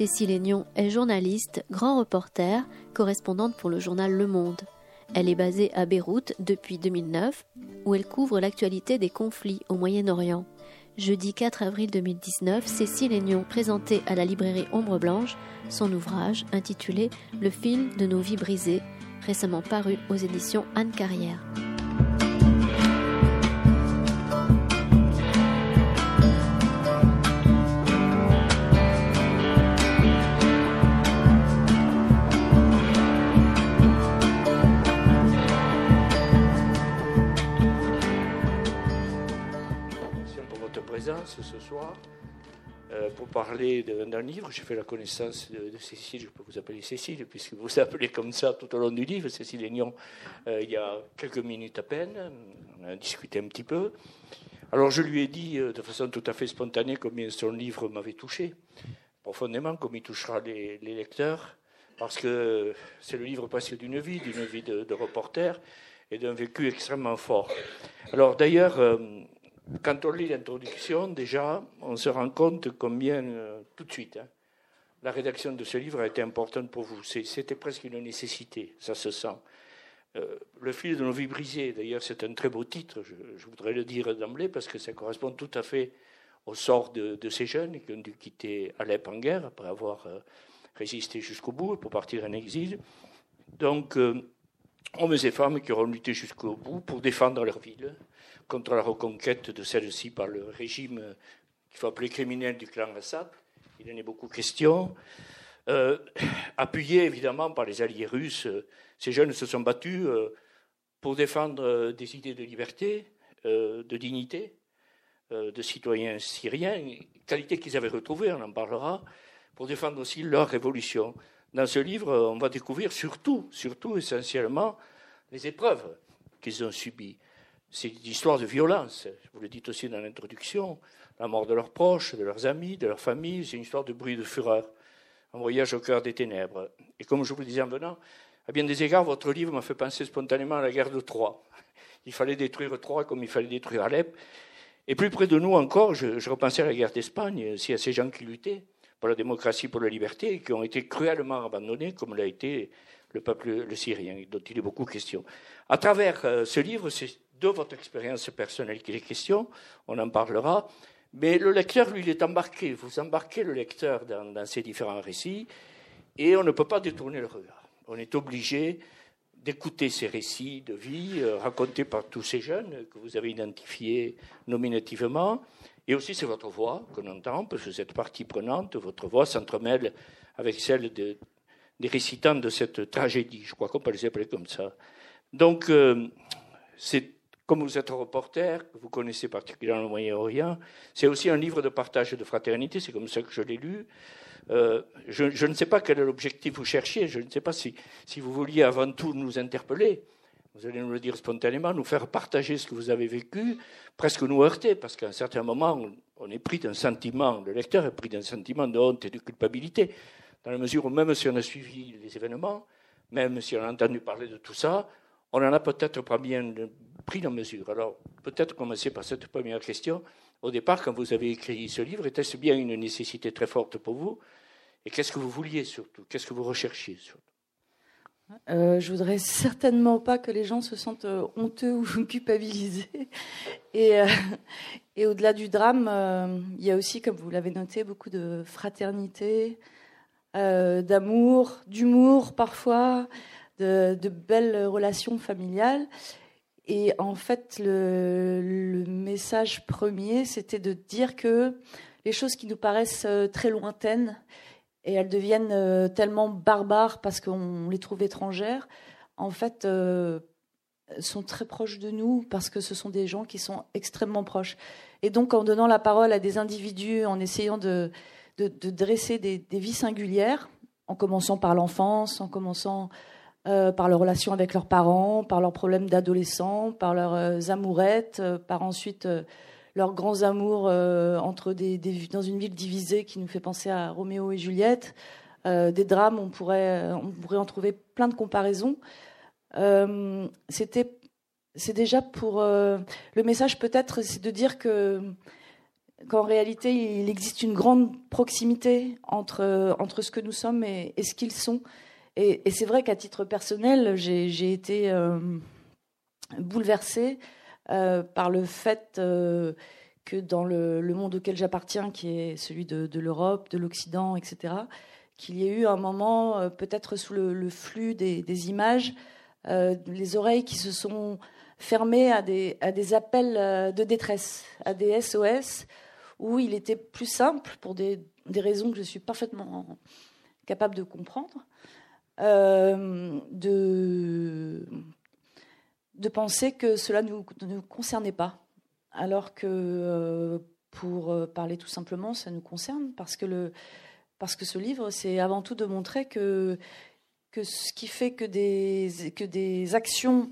Cécile Aignon est journaliste, grand reporter, correspondante pour le journal Le Monde. Elle est basée à Beyrouth depuis 2009, où elle couvre l'actualité des conflits au Moyen-Orient. Jeudi 4 avril 2019, Cécile Aignon présentait à la librairie Ombre Blanche son ouvrage intitulé Le fil de nos vies brisées, récemment paru aux éditions Anne Carrière. Parler d'un livre. J'ai fait la connaissance de, Cécile, je peux vous appeler Cécile, puisque vous vous appelez comme ça tout au long du livre, Cécile Aignan, euh, il y a quelques minutes à peine. On a discuté un petit peu. Alors je lui ai dit euh, de façon tout à fait spontanée combien son livre m'avait touché, profondément, comme il touchera les, lecteurs, parce que c'est le livre presque d'une vie, d'une vie de, de reporter et d'un vécu extrêmement fort. Alors d'ailleurs, quand on lit l'introduction, déjà, on se rend compte combien, euh, tout de suite, hein, la rédaction de ce livre a été importante pour vous. C'était presque une nécessité, ça se sent. Euh, le fil de nos vies brisées, d'ailleurs, c'est un très beau titre, je, voudrais le dire d'emblée, parce que ça correspond tout à fait au sort de, ces jeunes qui ont dû quitter Alep en guerre après avoir euh, résisté jusqu'au bout pour partir en exil. Donc, hommes et femmes qui auront lutté jusqu'au bout pour défendre leur ville contre la reconquête de celle-ci par le régime qu'il faut appeler criminel du clan Assad. Il en est beaucoup question. Euh, appuyés évidemment par les alliés russes, ces jeunes se sont battus euh, pour défendre euh, des idées de liberté, de dignité, de citoyens syriens, qualité qu'ils avaient retrouvée, on en parlera, pour défendre aussi leur révolution. Dans ce livre, on va découvrir surtout, surtout essentiellement, les épreuves qu'ils ont subies. C'est une histoire de violence. Vous le dites aussi dans l'introduction. La mort de leurs proches, de leurs amis, de leur famille. C'est une histoire de bruit, de fureur. Un voyage au cœur des ténèbres. Et comme je vous le disais en venant, à bien des égards, votre livre m'a fait penser spontanément à la guerre de Troie. Il fallait détruire Troie comme il fallait détruire Alep. Et plus près de nous encore, je, repensais à la guerre d'Espagne, y a ces gens qui luttaient pour la démocratie, pour la liberté, qui ont été cruellement abandonnés, comme l'a été le peuple le syrien, dont il est beaucoup question. À travers euh, ce livre, c'est de votre expérience personnelle qu'il est question, on en parlera, mais le lecteur, lui, il est embarqué. Vous embarquez le lecteur dans, ces différents récits, et on ne peut pas détourner le regard. On est obligé d'écouter ces récits de vie euh, racontés par tous ces jeunes que vous avez identifiés nominativement, et aussi c'est votre voix qu'on entend, parce que cette partie prenante, votre voix s'entremêle avec celle des récitants de cette tragédie, je crois qu'on peut les appeler comme ça. Donc, euh, c'est comme vous êtes reporter, vous connaissez particulièrement le Moyen-Orient, c'est aussi un livre de partage et de fraternité, c'est comme ça que je l'ai lu. Euh, je, ne sais pas quel est l'objectif que vous cherchiez, je ne sais pas si, si vous vouliez avant tout nous interpeller, vous allez nous le dire spontanément, nous faire partager ce que vous avez vécu, presque nous heurter, parce qu'à un certain moment, on, est pris d'un sentiment, le lecteur est pris d'un sentiment de honte et de culpabilité, dans la mesure où même si on a suivi les événements, même si on a entendu parler de tout ça, on n'en a peut-être pas bien pris la mesure. Alors, peut-être commencer par cette première question. Au départ, quand vous avez écrit ce livre, était-ce bien une nécessité très forte pour vous? Et qu'est-ce que vous vouliez surtout? Qu'est-ce que vous recherchiez surtout? Euh, je voudrais certainement pas que les gens se sentent euh, honteux ou culpabilisés. Et, euh, et au-delà du drame, euh, il y a aussi, comme vous l'avez noté, beaucoup de fraternité, d'amour, d'humour parfois, de, belles relations familiales. Et en fait, le, message premier, c'était de dire que les choses qui nous paraissent euh, très lointaines et elles deviennent euh, tellement barbares parce qu'on les trouve étrangères, en fait, euh, sont très proches de nous parce que ce sont des gens qui sont extrêmement proches. Et donc, en donnant la parole à des individus, en essayant de, dresser des, vies singulières, en commençant par l'enfance, en commençant euh, par leurs relations avec leurs parents, par leurs problèmes d'adolescents, par leurs euh, amourettes, euh, par ensuite leurs grands amours entre des, dans une ville divisée qui nous fait penser à Roméo et Juliette. des drames, on pourrait, on pourrait en trouver plein de comparaisons. C'était, c'est déjà pour le message peut-être, c'est de dire que qu'en réalité, il existe une grande proximité entre, entre ce que nous sommes et, ce qu'ils sont. Et, c'est vrai qu'à titre personnel, j'ai été bouleversée par le fait que dans le, monde auquel j'appartiens, qui est celui de, l'Europe, de l'Occident, etc., qu'il y ait eu un moment, peut-être sous le, flux des, images, les oreilles qui se sont fermé à des, appels euh, de détresse, à des SOS, où il était plus simple, pour des, raisons que je suis parfaitement capable de comprendre, euh, de, de penser que cela ne nous, concernait pas. Alors que, euh, pour parler tout simplement, ça nous concerne, parce que, le, parce que ce livre, c'est avant tout de montrer que, que ce qui fait que des, que des actions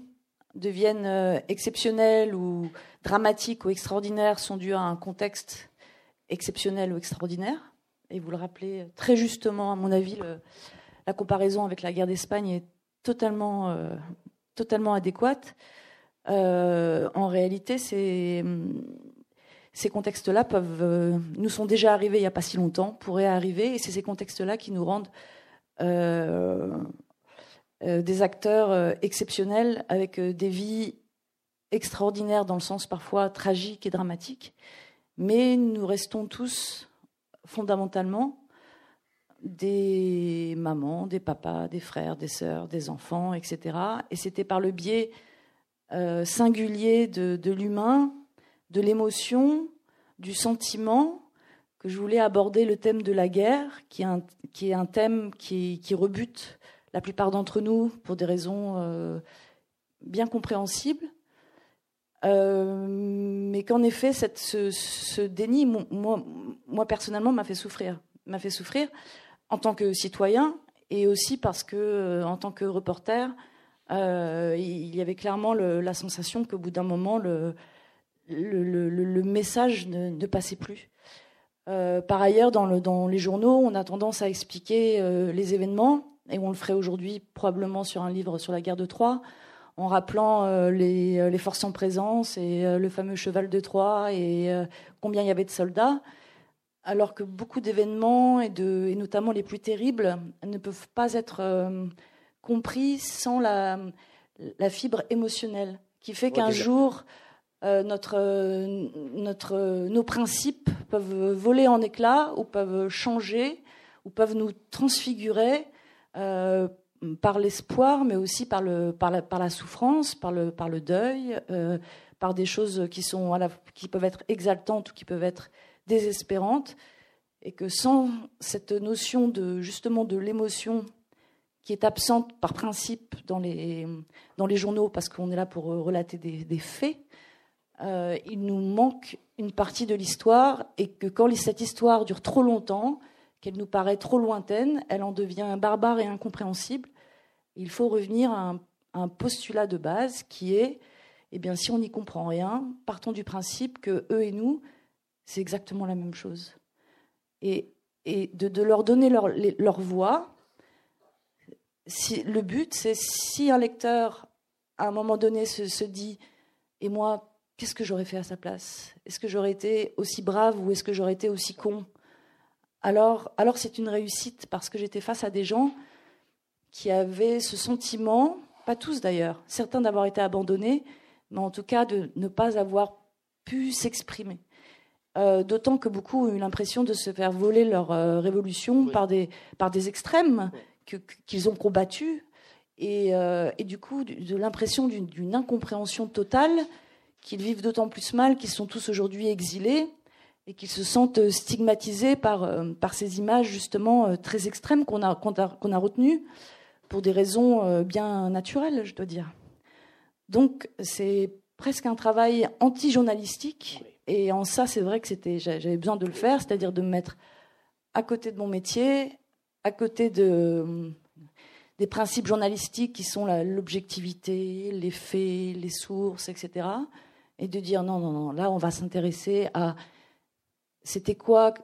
deviennent euh, exceptionnelles ou dramatiques ou extraordinaires sont dues à un contexte exceptionnel ou extraordinaire. Et vous le rappelez très justement, à mon avis, la comparaison avec la guerre d'Espagne est totalement, euh, totalement adéquate. Euh, en réalité, ces, contextes-là peuvent, nous sont déjà arrivés il n'y a pas si longtemps, pourraient arriver, et c'est ces contextes-là qui nous rendent euh, des acteurs euh, exceptionnels avec euh, des vies extraordinaires dans le sens parfois tragique et dramatique. Mais nous restons tous fondamentalement des mamans, des papas, des frères, des sœurs, des enfants, etc. Et c'était par le biais singulier de, l'humain, de l'émotion, du sentiment, que je voulais aborder le thème de la guerre, qui est un, thème qui rebute la plupart d'entre nous pour des raisons euh, bien compréhensibles. Euh, mais qu'en effet, cette, ce, déni, moi, moi personnellement, m'a fait souffrir. M'a fait souffrir en tant que citoyen et aussi parce que, euh, en tant que reporter, il y avait clairement la sensation qu'au bout d'un moment, le, message ne, passait plus. par ailleurs, dans, les journaux, on a tendance à expliquer les événements et on le ferait aujourd'hui probablement sur un livre sur la guerre de Troie, en rappelant euh, euh, les, forces en présence et euh, le fameux cheval de Troie et combien il y avait de soldats, alors que beaucoup d'événements, et, et, notamment les plus terribles, ne peuvent pas être compris sans la, la, fibre émotionnelle, qui fait qu'un jour, notre, notre, nos principes peuvent voler en éclats ou peuvent changer ou peuvent nous transfigurer euh, par l'espoir, mais aussi par, le, par, la, par la souffrance, par le, par le deuil, euh, par des choses qui, sont à la, qui peuvent être exaltantes ou qui peuvent être désespérantes, et que sans cette notion de justement de l'émotion qui est absente par principe dans les, dans les journaux, parce qu'on est là pour relater des, des faits, euh, il nous manque une partie de l'histoire, et que quand cette histoire dure trop longtemps, qu'elle nous paraît trop lointaine, elle en devient barbare et incompréhensible. Il faut revenir à un, postulat de base qui est, eh bien, si on n'y comprend rien, partons du principe que eux et nous, c'est exactement la même chose. Et, de, leur donner leur, voix, le but, c'est si un lecteur, à un moment donné, se, dit, et moi, qu'est-ce que j'aurais fait à sa place? Est-ce que j'aurais été aussi brave ou est-ce que j'aurais été aussi con? Alors c'est une réussite parce que j'étais face à des gens qui avaient ce sentiment, pas tous d'ailleurs, certains d'avoir été abandonnés, mais en tout cas de ne pas avoir pu s'exprimer. Euh, d'autant que beaucoup ont eu l'impression de se faire voler leur euh, révolution par, des, par des extrêmes qu'ils ont combattus, et, euh, et, du coup de, l'impression d'une incompréhension totale, qu'ils vivent d'autant plus mal qu'ils sont tous aujourd'hui exilés, et qu'ils se sentent stigmatisés par, par ces images justement très extrêmes qu'on a, qu'on a, qu'on a retenues pour des raisons bien naturelles, je dois dire. Donc c'est presque un travail anti-journalistique et en ça c'est vrai que j'avais besoin de le faire, c'est-à-dire de me mettre à côté de mon métier, à côté de, des principes journalistiques qui sont l'objectivité, les faits, les sources, etc. Et de dire non, non, non, là on va s'intéresser à c'était quoi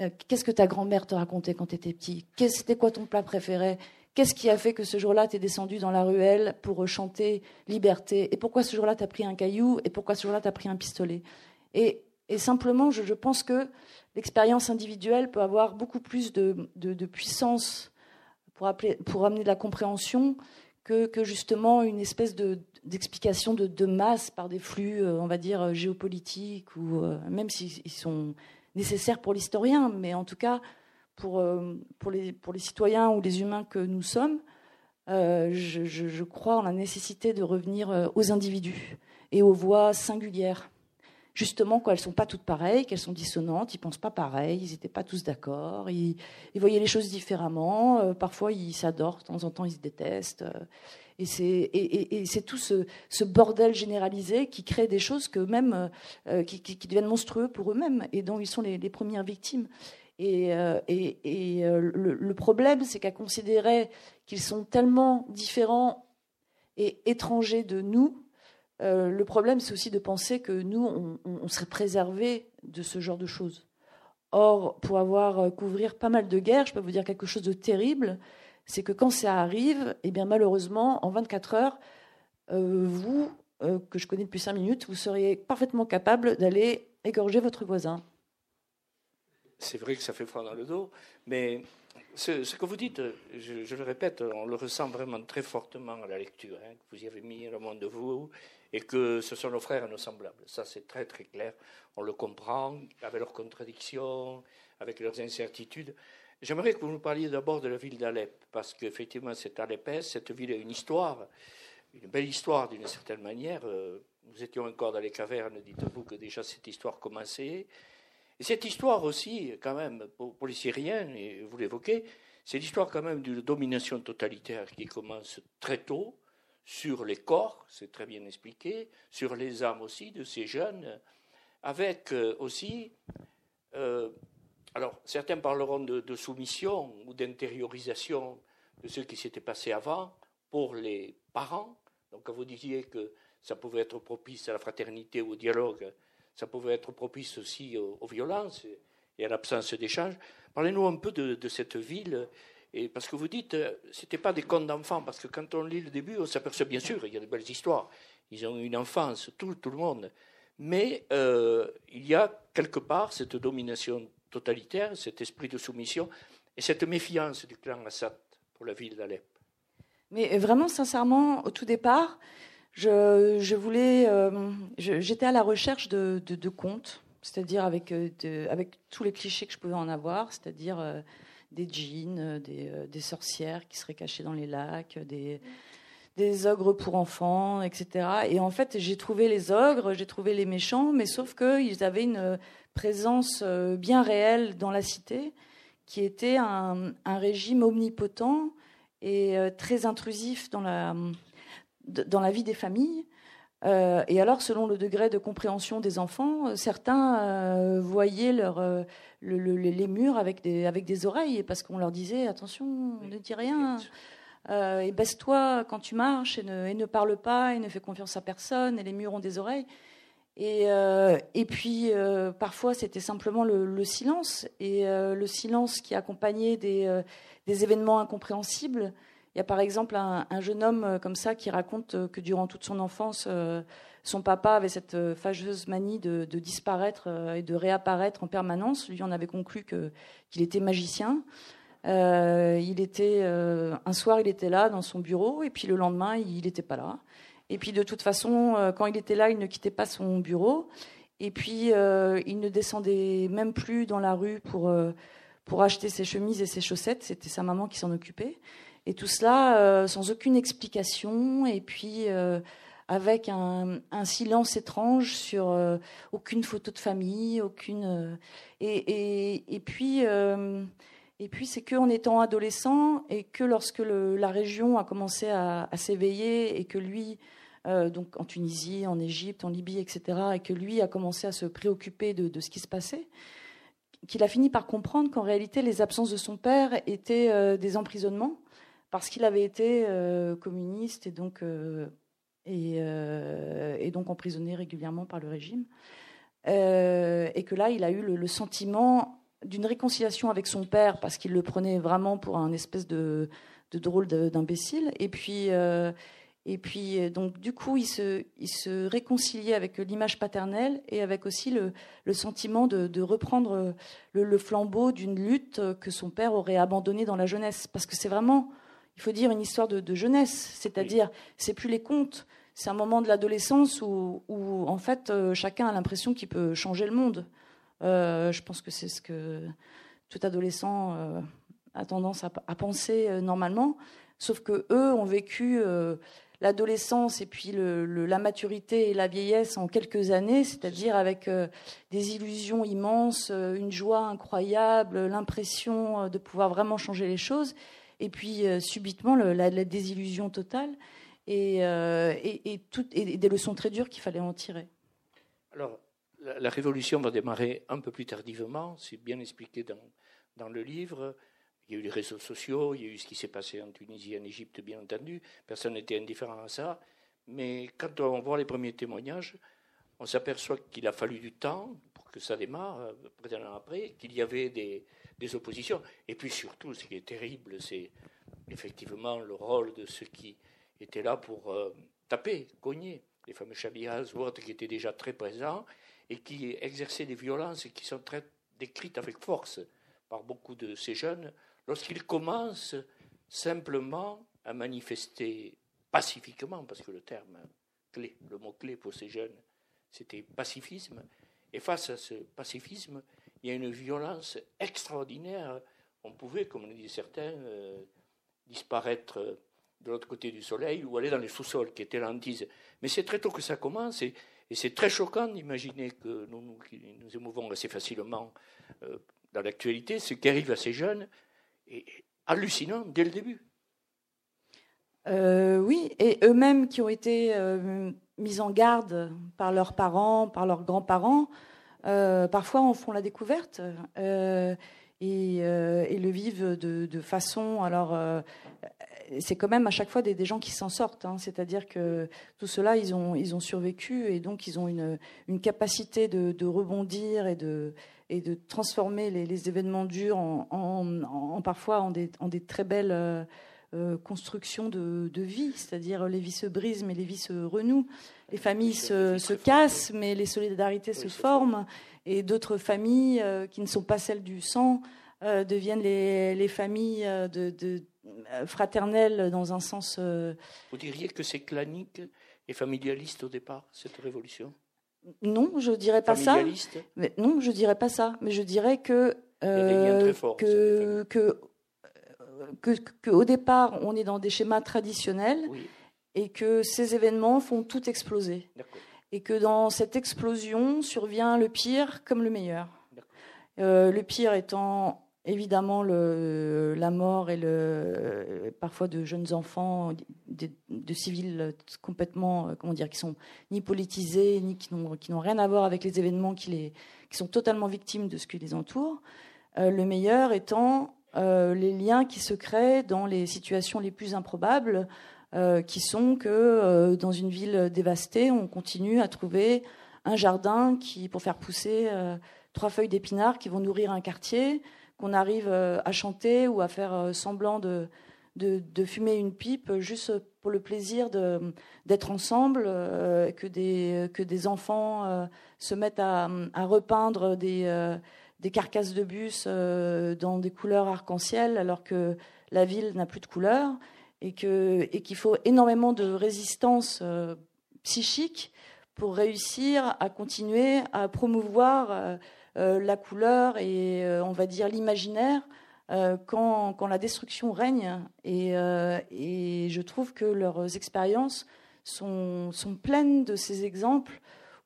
euh, Qu'est-ce que ta grand-mère te racontait quand tu étais petit C'était quoi ton plat préféré? Qu'est-ce qui a fait que ce jour-là, tu es descendu dans la ruelle pour chanter liberté? Et pourquoi ce jour-là, tu as pris un caillou? Et pourquoi ce jour-là, tu as pris un pistolet? Et, simplement, je, pense que l'expérience individuelle peut avoir beaucoup plus de, puissance pour, amener de la compréhension que, justement une espèce d'explication de, masse par des flux, on va dire, géopolitiques, ou même s'ils sont nécessaires pour l'historien, mais en tout cas, pour, les, citoyens ou les humains que nous sommes, euh, je, crois en la nécessité de revenir euh, aux individus et aux voix singulières. Justement, quand elles ne sont pas toutes pareilles, qu'elles sont dissonantes, ils ne pensent pas pareil, ils n'étaient pas tous d'accord, ils, voyaient les choses différemment, euh, parfois ils s'adorent, de temps en temps ils se détestent. et c'est tout ce, bordel généralisé qui crée des choses que même, qui, deviennent monstrueux pour eux-mêmes et dont ils sont les, premières victimes. Et, euh, euh, le, problème, c'est qu'à considérer qu'ils sont tellement différents et étrangers de nous, euh, le problème, c'est aussi de penser que nous, on, serait préservés de ce genre de choses. Or, pour avoir couvrir pas mal de guerres, je peux vous dire quelque chose de terrible, c'est que quand ça arrive, eh bien malheureusement, en 24 heures, vous, que je connais depuis 5 minutes, vous seriez parfaitement capable d'aller égorger votre voisin c'est vrai que ça fait froid dans le dos, mais ce, que vous dites, je, le répète, on le ressent vraiment très fortement à la lecture, hein, vous y avez mis le monde de vous, et que ce sont nos frères et nos semblables. Ça, c'est très très clair. On le comprend, avec leurs contradictions, avec leurs incertitudes. J'aimerais que vous nous parliez d'abord de la ville d'Alep, parce qu'effectivement, c'est Alep, cette ville a une histoire, une belle histoire d'une certaine manière. Euh, nous étions encore dans les cavernes, dites-vous que déjà cette histoire commençait. Et cette histoire aussi, quand même, pour, les Syriens, et vous l'évoquez, c'est l'histoire quand même d'une domination totalitaire qui commence très tôt sur les corps, c'est très bien expliqué, sur les âmes aussi de ces jeunes, avec euh, aussi, euh, alors certains parleront de, soumission ou d'intériorisation de ce qui s'était passé avant pour les parents. Donc quand vous disiez que ça pouvait être propice à la fraternité ou au dialogue, ça pouvait être propice aussi aux, violences et à l'absence d'échange. Parlez-nous un peu de, cette ville. Et parce que vous dites, euh, ce n'était pas des contes d'enfants, parce que quand on lit le début, on s'aperçoit bien sûr, il y a de belles histoires. Ils ont une enfance, tout, le monde. Mais euh, il y a quelque part cette domination totalitaire, cet esprit de soumission et cette méfiance du clan Assad pour la ville d'Alep. Mais vraiment, sincèrement, au tout départ, je, voulais, euh, j'étais à la recherche de, contes, c'est-à-dire avec, euh, avec tous les clichés que je pouvais en avoir, c'est-à-dire euh, des djinns, des, sorcières qui seraient cachées dans les lacs, des, des ogres pour enfants, etc. Et en fait, j'ai trouvé les ogres, j'ai trouvé les méchants, mais sauf qu'ils avaient une présence bien réelle dans la cité, qui était un, un régime omnipotent et très intrusif dans la dans la vie des familles. Euh, et alors, selon le degré de compréhension des enfants, euh, certains euh, voyaient leur, les murs avec des, avec des oreilles, parce qu'on leur disait attention, ne dis rien, et baisse-toi quand tu marches, et ne, et ne, parle pas, et ne fais confiance à personne, et les murs ont des oreilles. Et, et puis, parfois, c'était simplement le, silence, et le silence qui accompagnait des, des événements incompréhensibles. Il y a par exemple un, jeune homme euh, comme ça qui raconte euh, que durant toute son enfance, euh, son papa avait cette fâcheuse manie de, disparaître et de réapparaître en permanence. Lui en avait conclu qu'il était magicien. il était un soir, il était là dans son bureau, et puis le lendemain, il n'était pas là. Et puis de toute façon, quand il était là, il ne quittait pas son bureau. Et puis il ne descendait même plus dans la rue pour pour acheter ses chemises et ses chaussettes. C'était sa maman qui s'en occupait. Et tout cela euh, sans aucune explication et puis euh, avec un, silence étrange sur euh, aucune photo de famille, aucune. Et, puis. Et puis c'est qu'en étant adolescent et que lorsque la région a commencé à, s'éveiller et que lui, donc en Tunisie, en Égypte, en Libye, etc., et que lui a commencé à se préoccuper de ce qui se passait, qu'il a fini par comprendre qu'en réalité les absences de son père étaient des emprisonnements parce qu'il avait été euh, communiste et donc, euh, euh, et, donc emprisonné régulièrement par le régime. et que là, il a eu le, sentiment d'une réconciliation avec son père parce qu'il le prenait vraiment pour un espèce de, de drôle d'imbécile. Et puis, Et puis, donc, du coup, il se, il se réconciliait avec l'image paternelle et avec aussi le, le sentiment de, de reprendre le, le flambeau d'une lutte que son père aurait abandonnée dans la jeunesse. Parce que c'est vraiment, il faut dire, une histoire de, de jeunesse. C'est-à-dire, c'est plus les contes. C'est un moment de l'adolescence où, où, en fait, euh, chacun a l'impression qu'il peut changer le monde. Euh, je pense que c'est ce que tout adolescent euh, a tendance à, à penser euh, normalement. Sauf que eux ont vécu l'adolescence et puis le, le, la maturité et la vieillesse en quelques années, c'est-à-dire avec euh, des illusions immenses, une joie incroyable, l'impression de pouvoir vraiment changer les choses, et puis subitement le, la, désillusion totale et, et, des leçons très dures qu'il fallait en tirer. Alors, la, la, révolution va démarrer un peu plus tardivement, c'est bien expliqué dans, dans le livre. Il y a eu les réseaux sociaux, il y a eu ce qui s'est passé en Tunisie, en Égypte, bien entendu. Personne n'était indifférent à ça. Mais quand on voit les premiers témoignages, on s'aperçoit qu'il a fallu du temps pour que ça démarre, près d'un an après, qu'il y avait des, des, oppositions. Et puis surtout, ce qui est terrible, c'est effectivement le rôle de ceux qui étaient là pour euh, taper, cogner, les fameux Chabias ou autres qui étaient déjà très présents et qui exerçaient des violences qui sont très décrites avec force par beaucoup de ces jeunes lorsqu'ils commencent simplement à manifester pacifiquement, parce que le terme clé, le mot clé pour ces jeunes, c'était pacifisme, et face à ce pacifisme, il y a une violence extraordinaire. On pouvait, comme le disent certains, euh, disparaître de l'autre côté du soleil ou aller dans les sous-sols, qui étaient l'antise. Mais c'est très tôt que ça commence, et, c'est très choquant d'imaginer que nous, nous, nous émouvons assez facilement euh, dans l'actualité, ce qui arrive à ces jeunes, est hallucinant dès le début. Euh, oui, et eux-mêmes qui ont été euh, mis en garde par leurs parents, par leurs grands-parents, euh, parfois en font la découverte euh, et, euh, et, le vivent de, façon. Alors, c'est quand même à chaque fois des, gens qui s'en sortent. Hein, C'est-à-dire que tout cela, ils ont, ils ont survécu et donc ils ont une, une capacité de, rebondir et de, et de transformer les, événements durs en, en, parfois en des, en des très belles euh, constructions de, de vie, c'est-à-dire les vies se brisent mais les vies se renouent, les familles se, se cassent mais les solidarités se forment. Et d'autres familles euh, qui ne sont pas celles du sang euh, deviennent les, les familles de, de, fraternelles dans un sens. Vous diriez que c'est clanique et familialiste au départ cette révolution? Non, je dirais pas ça. Mais non, je dirais pas ça. Mais je dirais que euh, que, que, que, que, au départ, on est dans des schémas traditionnels oui. et que ces événements font tout exploser. Et que dans cette explosion survient le pire comme le meilleur. Euh, le pire étant évidemment le, la mort et le, parfois de jeunes enfants, de, de, civils complètement, euh, comment dire, qui sont ni politisés, ni qui n'ont, qui n'ont rien à voir avec les événements, qui, les, qui sont totalement victimes de ce qui les entoure. Euh, le meilleur étant euh, les liens qui se créent dans les situations les plus improbables, euh, qui sont que euh, dans une ville dévastée, on continue à trouver un jardin qui, pour faire pousser trois feuilles d'épinards qui vont nourrir un quartier, qu'on arrive à chanter ou à faire semblant de, fumer une pipe juste pour le plaisir d'être ensemble, que, des, enfants se mettent à, repeindre des, des, carcasses de bus euh, dans des couleurs arc-en-ciel alors que la ville n'a plus de couleurs et qu'il et faut énormément de résistance psychique pour réussir à continuer à promouvoir euh, la couleur et euh, on va dire l'imaginaire euh, quand, quand, la destruction règne. Et, et, je trouve que leurs expériences sont, sont pleines de ces exemples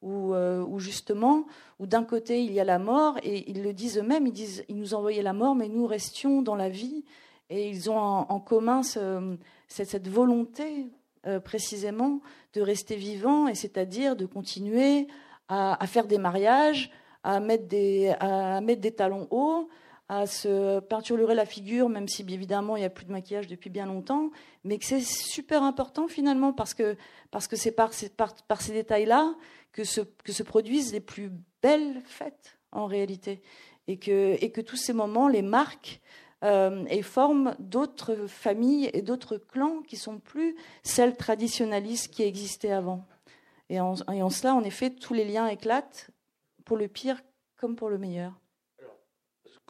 où, où justement, où d'un côté il y a la mort et ils le disent eux-mêmes, ils disent ils nous envoyaient la mort, mais nous restions dans la vie. Et ils ont en, commun ce, cette, volonté euh, précisément de rester vivant, et c'est-à-dire de continuer à, faire des mariages, à mettre des talons hauts, à se peinturer la figure, même si évidemment il n'y a plus de maquillage depuis bien longtemps, mais que c'est super important finalement parce que parce que c'est par, par, par ces détails-là que se, que se produisent les plus belles fêtes en réalité, et que, et que tous ces moments les marquent et forment d'autres familles et d'autres clans qui sont plus celles traditionnalistes qui existaient avant. Et en, et en, cela, en effet, tous les liens éclatent, pour le pire comme pour le meilleur.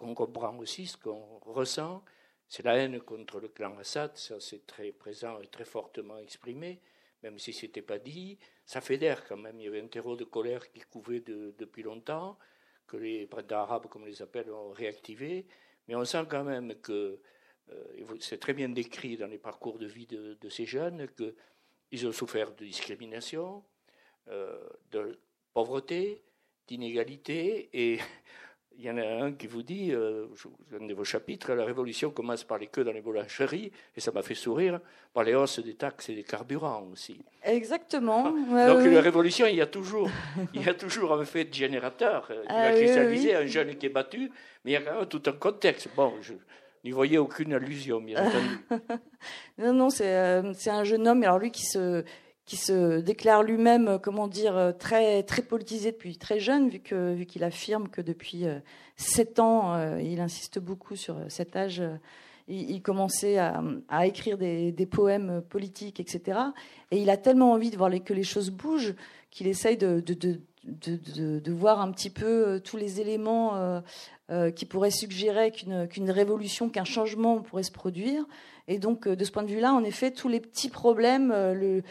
Qu'on comprend aussi, ce qu'on ressent, c'est la haine contre le clan Assad, ça c'est très présent et très fortement exprimé, même si ce n'était pas dit. Ça fédère quand même, il y avait un terreau de colère qui couvait depuis longtemps, que les printemps arabes, comme on les appelle, ont réactivé. Mais on sent quand même que, euh, c'est très bien décrit dans les parcours de vie de, ces jeunes, qu'ils ont souffert de discrimination, euh, de pauvreté, d'inégalité, et il y en a un qui vous dit, euh, un de vos chapitres, la révolution commence par les queues dans les boulangeries, et ça m'a fait sourire, par les hausses des taxes et des carburants aussi. Exactement. Donc la révolution, il y a toujours, il y a toujours un fait générateur qui ah, va cristalliser un jeune qui est battu, mais il y a quand même tout un contexte. Bon, je n'y voyais aucune allusion, bien entendu. non, non, euh, c'est un jeune homme, alors lui qui se qui se déclare lui-même, euh, comment dire, euh, très très politisé depuis très jeune, vu que vu qu'il affirme que depuis euh, sept ans, il insiste beaucoup sur cet âge. Il, commençait à, écrire des, des, poèmes politiques, etc. Et il a tellement envie de voir que les choses bougent qu'il essaye de, de, de, de, voir un petit peu tous les éléments euh, qui pourraient suggérer qu'une qu'une révolution, qu'un changement pourrait se produire. Et donc, de ce point de vue-là, en effet, tous les petits problèmes, le,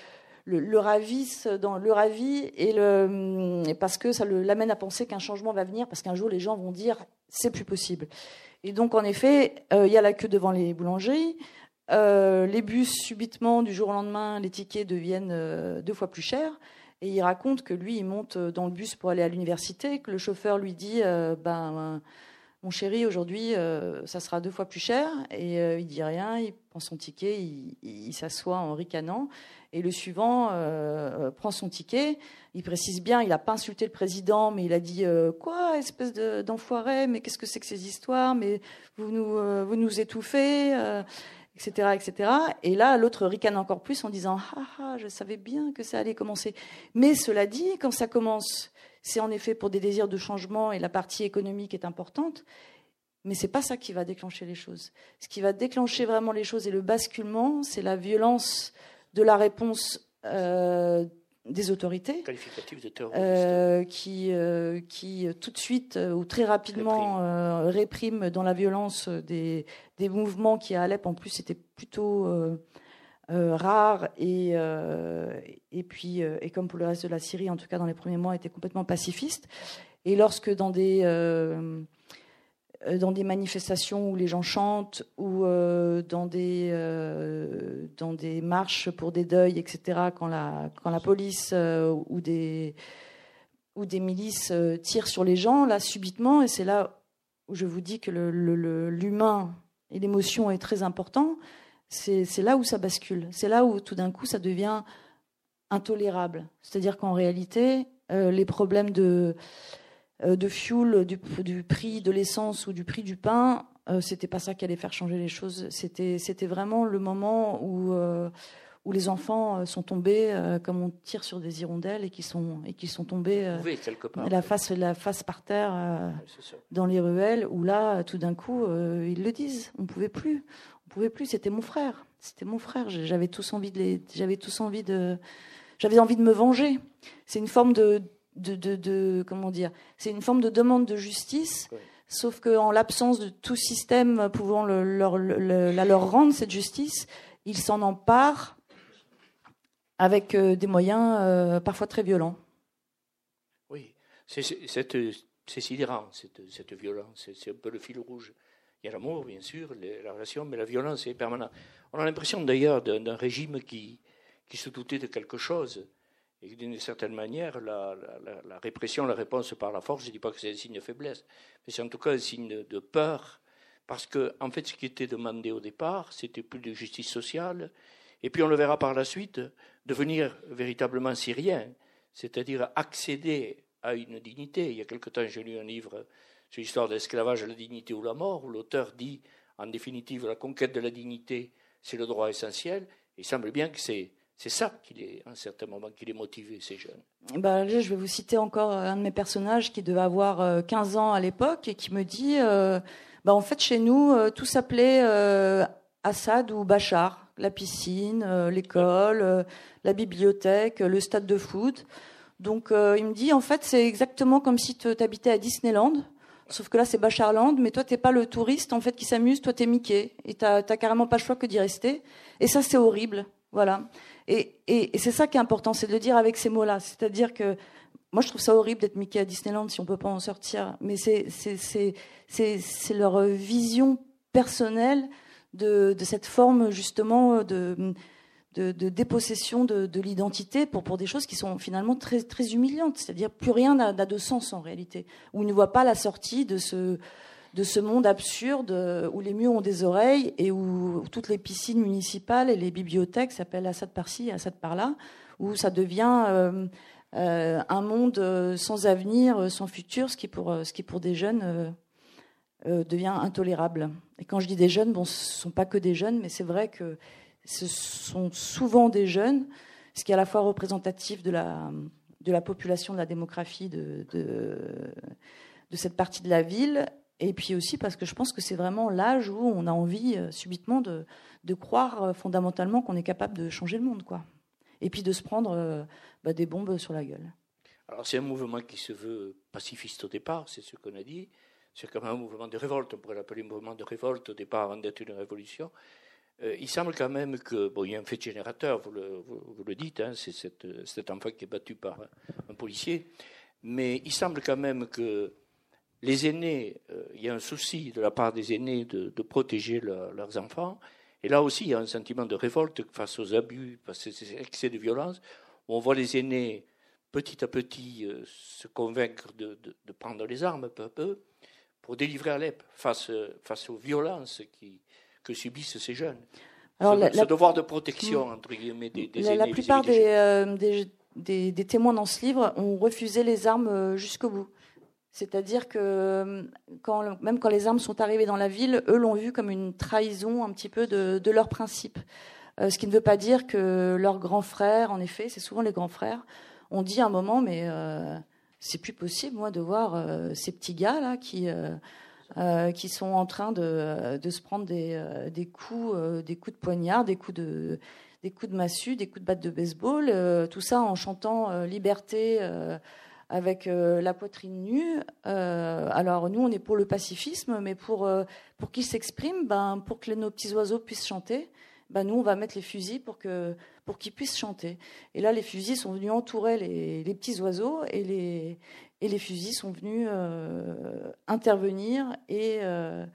le, ravisse dans le ravit et le parce que ça l'amène à penser qu'un changement va venir parce qu'un jour les gens vont dire c'est plus possible. Et donc en effet, euh, il y a la queue devant les boulangeries. Euh, les bus subitement du jour au lendemain, les tickets deviennent euh, deux fois plus chers. Et il raconte que lui, il monte dans le bus pour aller à l'université, que le chauffeur lui dit ben mon chéri, aujourd'hui, ça sera deux fois plus cher. Et il dit rien, il prend son ticket, il, s'assoit en ricanant. Et le suivant euh, prend son ticket. Il précise bien, il n'a pas insulté le président, mais il a dit euh, quoi, espèce d'enfoiré, mais qu'est-ce que c'est que ces histoires Mais vous nous, euh, vous nous étouffez, etc., etc. Et là, l'autre ricane encore plus en disant ah, ah, je savais bien que ça allait commencer. Mais cela dit, quand ça commence, c'est en effet pour des désirs de changement et la partie économique est importante. Mais c'est pas ça qui va déclencher les choses. Ce qui va déclencher vraiment les choses et le basculement, c'est la violence de la réponse euh, des autorités, euh, qui, euh, qui tout de suite ou très rapidement répriment dans la violence des, des, mouvements qui à Alep en plus étaient plutôt rares et, et puis et comme pour le reste de la Syrie en tout cas dans les premiers mois étaient complètement pacifistes et lorsque dans des euh, dans des manifestations où les gens chantent ou euh, dans, des, euh, dans des marches pour des deuils, etc., quand la, quand la police ou, des, ou des milices tirent sur les gens, là, subitement, et c'est là où je vous dis que l'humain et l'émotion est très important, c'est là où ça bascule. C'est là où tout d'un coup ça devient intolérable. C'est-à-dire qu'en réalité, les problèmes de euh, de fuel, du, prix de l'essence ou du prix du pain, euh, c'était pas ça qui allait faire changer les choses. C'était, c'était vraiment le moment où, euh, où les enfants sont tombés comme on tire sur des hirondelles et qui sont, et qui sont tombés la, face, la face par terre dans les ruelles, où là, tout d'un coup, ils le disent. On pouvait plus. On pouvait plus. C'était mon frère. C'était mon frère. J'avais tous envie de les, j'avais tous envie de, j'avais envie de me venger. C'est une forme de, de, comment dire, c'est une forme de demande de justice. Sauf qu'en l'absence de tout système pouvant leur, leur, rendre cette justice, ils s'en emparent avec euh, des moyens euh, parfois très violents. Oui, c'est sidérant, cette, violence. C'est un peu le fil rouge. Il y a l'amour, bien sûr, la relation, mais la violence est permanente. On a l'impression d'ailleurs d'un régime qui, qui se doutait de quelque chose et d'une certaine manière, la, répression, la réponse par la force, je ne dis pas que c'est un signe de faiblesse, mais c'est en tout cas un signe de peur, parce que, en fait, ce qui était demandé au départ, c'était plus de justice sociale, et puis on le verra par la suite, devenir véritablement syrien, c'est-à-dire accéder à une dignité. Il y a quelque temps, j'ai lu un livre sur l'histoire de l'esclavage, la dignité ou la mort, où l'auteur dit, en définitive, la conquête de la dignité, c'est le droit essentiel, il semble bien que c'est c'est ça qui est, à un certain moment, qui les motivé, ces jeunes. Ben, je vais vous citer encore un de mes personnages qui devait avoir 15 euh, ans à l'époque et qui me dit euh, bah, En fait, chez nous, tout s'appelait Assad ou Bachar. La piscine, l'école, la bibliothèque, le stade de foot. Donc il me dit, en fait, c'est exactement comme si tu habitais à Disneyland. Sauf que là, c'est Bacharland, mais toi, t'es pas le touriste en fait qui s'amuse, toi, t'es Mickey, et t'as carrément pas le choix que d'y rester. Et ça, c'est horrible, voilà. Et, c'est ça qui est important, c'est de le dire avec ces mots-là. C'est-à-dire que moi, je trouve ça horrible d'être Mickey à Disneyland si on peut pas en sortir. Mais c'est leur vision personnelle de, cette forme justement de dépossession de, l'identité pour, pour des choses qui sont finalement très, très humiliantes. C'est-à-dire plus rien n'a de sens en réalité. Où ils ne voient pas la sortie de ce, de ce monde absurde où les murs ont des oreilles et où, toutes les piscines municipales et les bibliothèques s'appellent Assad par-ci, Assad par-là, où ça devient euh, euh, un monde euh, sans avenir, sans futur, ce qui pour, ce qui pour des jeunes devient intolérable. Et quand je dis des jeunes, bon, ce ne sont pas que des jeunes, mais c'est vrai que ce sont souvent des jeunes, ce qui est à la fois représentatif de la, de la population, de la démographie de, de, cette partie de la ville, et puis aussi parce que je pense que c'est vraiment l'âge où on a envie euh, subitement de, de croire euh, fondamentalement qu'on est capable de changer le monde, quoi. Et puis de se prendre euh, bah, des bombes sur la gueule. Alors c'est un mouvement qui se veut pacifiste au départ, c'est ce qu'on a dit. C'est comme un mouvement de révolte, on pourrait l'appeler un mouvement de révolte au départ avant d'être une révolution. Euh, il semble quand même que, bon, il y a un fait générateur, vous le, dites, hein, c'est cet enfant qui est battu par un, policier, mais il semble quand même que les aînés, euh, il y a un souci de la part des aînés de, protéger leurs enfants, et là aussi il y a un sentiment de révolte face aux abus, face à ces excès de violence, on voit les aînés petit à petit euh, se convaincre de, prendre les armes peu à peu pour délivrer Alep face, face aux violences qui, que subissent ces jeunes. Alors, ce, devoir de protection, entre guillemets, des, des La, la plupart euh, des, des, des, témoins dans ce livre ont refusé les armes euh, jusqu'au bout. C'est-à-dire que euh, quand, même quand les armes sont arrivées dans la ville, eux l'ont vu comme une trahison un petit peu de, de leurs principes. ce qui ne veut pas dire que leurs grands frères, en effet, c'est souvent les grands frères, ont dit à un moment, mais c'est plus possible, moi, de voir ces petits gars là qui euh, qui sont en train de, de se prendre des, euh, des coups, euh, des coups de poignard, des coups de, des coups de massue, des coups de batte de baseball, tout ça en chantant liberté avec la poitrine nue. alors nous, on est pour le pacifisme, mais pour pour qu'ils s'expriment, ben pour que nos petits oiseaux puissent chanter, ben nous on va mettre les fusils pour que pour qu'ils puissent chanter. Et là, les fusils sont venus entourer les, les petits oiseaux et les et les fusils sont venus euh, intervenir et, euh,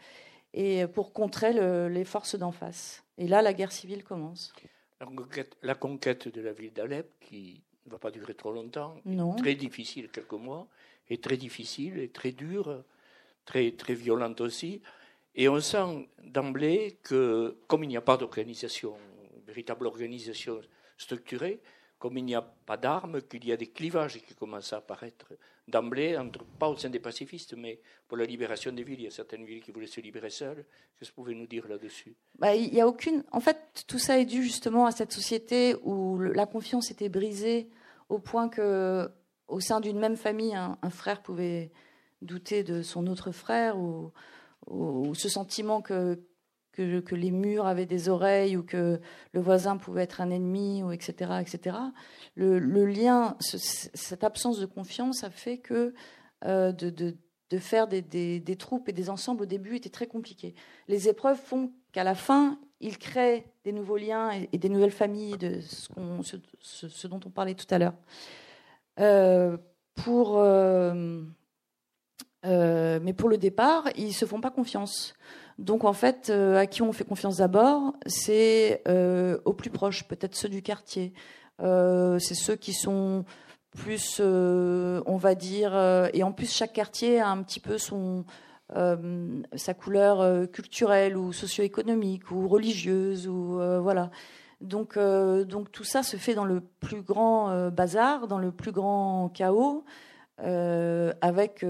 et pour contrer les forces d'en face. Et là, la guerre civile commence. La conquête, de la ville d'Alep, qui ne va pas durer trop longtemps, non. très difficile, quelques mois, est très difficile et très dure, très, très violente aussi. Et on sent d'emblée que, comme il n'y a pas d'organisation, véritable organisation structurée, comme il n'y a pas d'armes, qu'il y a des clivages qui commencent à apparaître d'emblée, pas au sein des pacifistes, mais pour la libération des villes. Il y a certaines villes qui voulaient se libérer seules. Qu'est-ce que vous pouvez nous dire là-dessus? Bah, Il y a aucune. En fait, tout ça est dû justement à cette société où la confiance était brisée au point que, au sein d'une même famille, un, frère pouvait douter de son autre frère ou, ou ce sentiment que que, les murs avaient des oreilles ou que le voisin pouvait être un ennemi, ou etc., etc. Le, lien, cette absence de confiance a fait que euh, de, faire des, troupes et des ensembles au début était très compliqué. Les épreuves font qu'à la fin, ils créent des nouveaux liens et, des nouvelles familles, de ce, dont on parlait tout à l'heure. Euh, pour, euh, mais pour le départ, ils se font pas confiance. Donc en fait, euh, à qui on fait confiance d'abord C'est euh, aux plus proches, peut-être ceux du quartier. Euh, c'est ceux qui sont plus, on va dire, et en plus chaque quartier a un petit peu son sa couleur culturelle ou socio-économique ou religieuse ou voilà. Donc, donc tout ça se fait dans le plus grand bazar, dans le plus grand chaos. Avec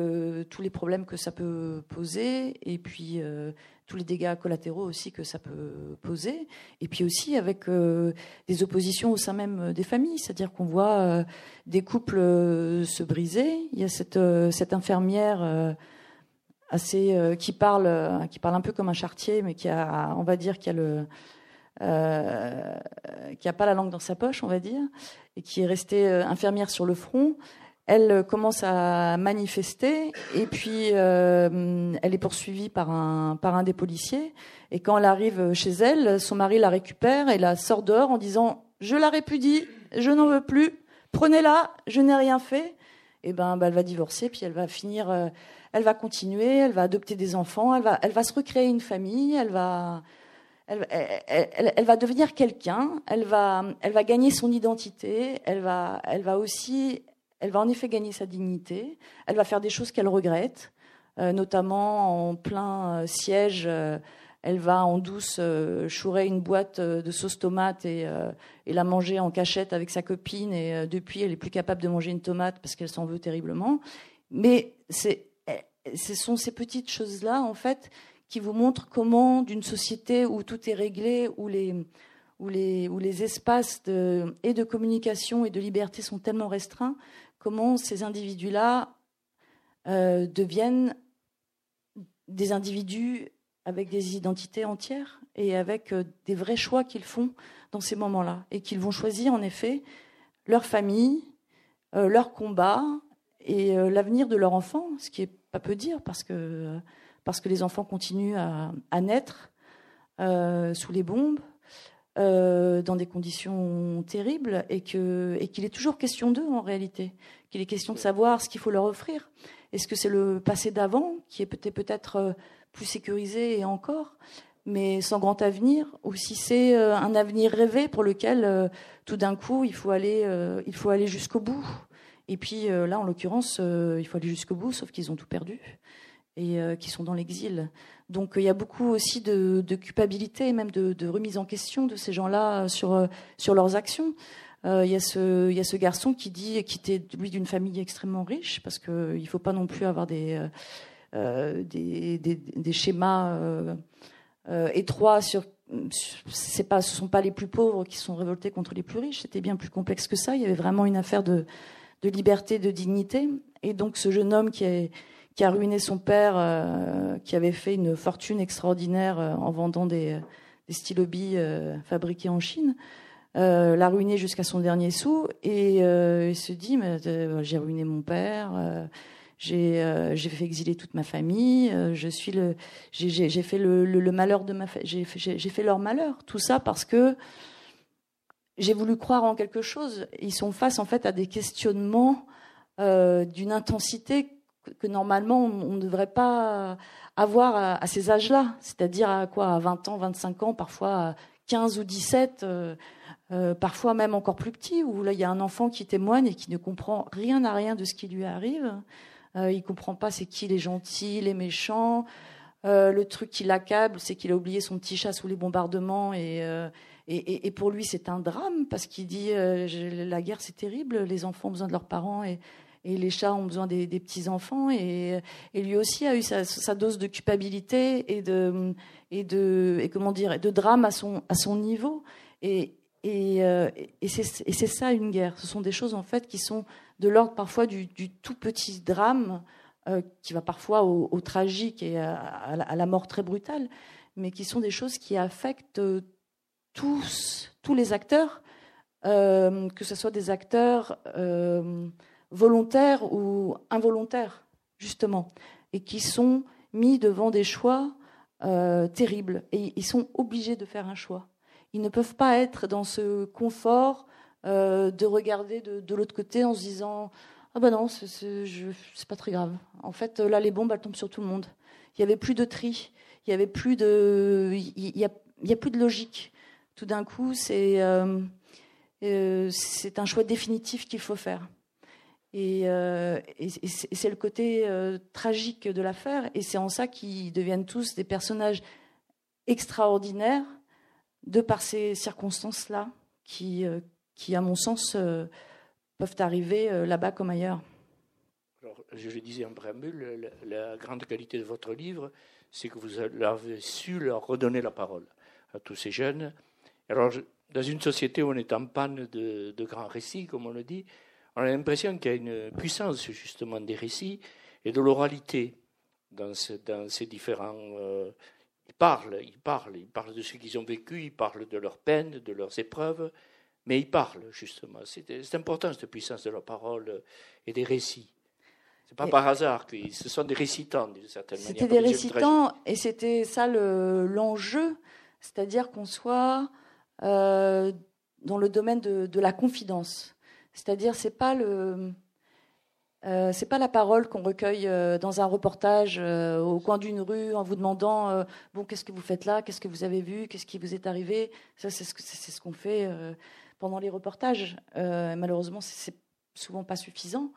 tous les problèmes que ça peut poser et puis tous les dégâts collatéraux aussi que ça peut poser, et puis aussi avec euh, des oppositions au sein même des familles, c'est-à-dire qu'on voit euh, des couples euh, se briser. Il y a cette, cette infirmière assez, qui parle, qui parle un peu comme un chartier, mais qui a, on va dire, qui a le, qui a pas la langue dans sa poche, on va dire, et qui est restée infirmière sur le front elle commence à manifester et puis euh, elle est poursuivie par un, par un des policiers. Et quand elle arrive chez elle, son mari la récupère et la sort dehors en disant Je la répudie, je n'en veux plus, prenez-la, je n'ai rien fait. Et ben, ben, elle va divorcer, puis elle va finir, euh, elle va continuer, elle va adopter des enfants, elle va, elle va se recréer une famille, elle va, elle, elle, elle, va devenir quelqu'un, elle va, elle va gagner son identité, elle va, elle va aussi elle va en effet gagner sa dignité. Elle va faire des choses qu'elle regrette, euh, notamment en plein euh, siège. Euh, elle va en douce chourer une boîte de sauce tomate et, la manger en cachette avec sa copine. Et depuis, elle est plus capable de manger une tomate parce qu'elle s'en veut terriblement. Mais eh, ce sont ces petites choses-là, en fait, qui vous montrent comment, d'une société où tout est réglé, où les, où les, où les espaces et de communication et de liberté sont tellement restreints, comment ces individus-là euh, deviennent des individus avec des identités entières et avec euh, des vrais choix qu'ils font dans ces moments-là. Et qu'ils vont choisir en effet leur famille, euh, leur combat et l'avenir de leur enfant, ce qui est pas peu dire parce que, les enfants continuent à naître sous les bombes, euh, dans des conditions terribles et que et qu'il est toujours question d'eux en réalité, qu'il est question de savoir ce qu'il faut leur offrir. Est-ce que c'est le passé d'avant qui est peut-être peut-être euh, plus sécurisé et encore, mais sans grand avenir, ou si c'est euh, un avenir rêvé pour lequel tout d'un coup il faut aller il faut aller jusqu'au bout? Et puis là, en l'occurrence, il faut aller jusqu'au bout, sauf qu'ils ont tout perdu et qui sont dans l'exil. Donc il y a beaucoup aussi de, culpabilité et même de, remise en question de ces gens-là sur, euh, sur leurs actions. Euh, il, y y a ce garçon qui dit qu'il était lui d'une famille extrêmement riche parce qu'il ne faut pas non plus avoir des, euh, des, des, schémas étroits sur c'est pas, sont pas les plus pauvres qui sont révoltés contre les plus riches. C'était bien plus complexe que ça. Il y avait vraiment une affaire de, de liberté, de dignité. Et donc ce jeune homme qui est qui a ruiné son père, euh, qui avait fait une fortune extraordinaire euh, en vendant des, des stylobies euh, fabriqués en Chine, l'a ruiné jusqu'à son dernier sou et il se dit mais j'ai ruiné mon père. j'ai fait exiler toute ma famille, je suis le j'ai fait le, le, malheur de ma j'ai fait leur malheur, tout ça parce que j'ai voulu croire en quelque chose. Ils sont face en fait à des questionnements d'une intensité que normalement on ne devrait pas avoir à, ces âges-là, c'est-à-dire à quoi à 20 ans, 25 ans, parfois 15 ou 17, euh, euh, parfois même encore plus petit, où là il y a un enfant qui témoigne et qui ne comprend rien à rien de ce qui lui arrive. Euh, il comprend pas c'est qui les gentils, les méchants. Euh, le truc qui l'accable, c'est qu'il a oublié son petit chat sous les bombardements et, et, pour lui c'est un drame parce qu'il dit la guerre c'est terrible, les enfants ont besoin de leurs parents et et les chats ont besoin des, petits enfants et, lui aussi a eu sa, dose de culpabilité et de et de comment dire de drame à son à son niveau et et, euh, et c'est ça une guerre. Ce sont des choses en fait qui sont de l'ordre parfois du, tout petit drame euh, qui va parfois au, tragique et à, la mort très brutale, mais qui sont des choses qui affectent tous tous les acteurs, euh, que ce soit des acteurs volontaires ou involontaires, justement, et qui sont mis devant des choix euh, terribles. Et ils sont obligés de faire un choix. Ils ne peuvent pas être dans ce confort euh, de regarder de, l'autre côté en se disant Ah ben non, c'est pas très grave. En fait, là, les bombes, elles tombent sur tout le monde. Il n'y avait plus de tri, il n'y avait plus de. Il a, plus de logique. Tout d'un coup, c'est euh, c'est un choix définitif qu'il faut faire. Euh, et, c'est le côté euh, tragique de l'affaire, et c'est en ça qu'ils deviennent tous des personnages extraordinaires de par ces circonstances-là, qui, euh, qui, à mon sens, peuvent arriver là-bas comme ailleurs. Alors, je le disais en préambule, la, grande qualité de votre livre, c'est que vous avez su leur redonner la parole à tous ces jeunes. Alors, dans une société où on est en panne de grands récits, comme on le dit, on a l'impression qu'il y a une puissance justement des récits et de l'oralité. dans, dans ces différents. ils parlent, ils parlent, ils parlent de ce qu'ils ont vécu, ils parlent de leurs peines, de leurs épreuves, mais ils parlent justement. C'est important cette puissance de la parole et des récits. C'est pas par hasard que ce sont des récitants d'une certaine manière. C'était des récitants et c'était ça l'enjeu, c'est-à-dire qu'on soit euh, dans le domaine de, la confidence. C'est-à-dire c'est pas le euh, c'est pas la parole qu'on recueille euh, dans un reportage au coin d'une rue en vous demandant bon qu'est-ce que vous faites là, qu'est-ce que vous avez vu, qu'est-ce qui vous est arrivé? Ça c'est ce, c'est ce qu'on fait pendant les reportages. malheureusement c'est souvent pas suffisant.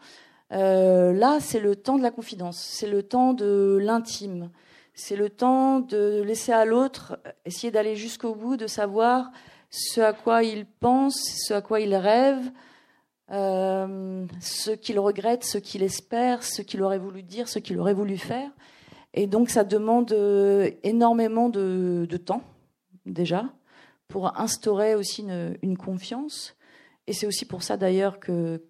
Euh, là, c'est le temps de la confidence, c'est le temps de l'intime, c'est le temps de laisser à l'autre essayer d'aller jusqu'au bout, de savoir ce à quoi il pense, ce à quoi il rêve, euh, ce qu'il regrette, ce qu'il espère, ce qu'il aurait voulu dire, ce qu'il aurait voulu faire. Et donc, ça demande euh, énormément de, temps, déjà, pour instaurer aussi une, une confiance. Et c'est aussi pour ça, d'ailleurs, que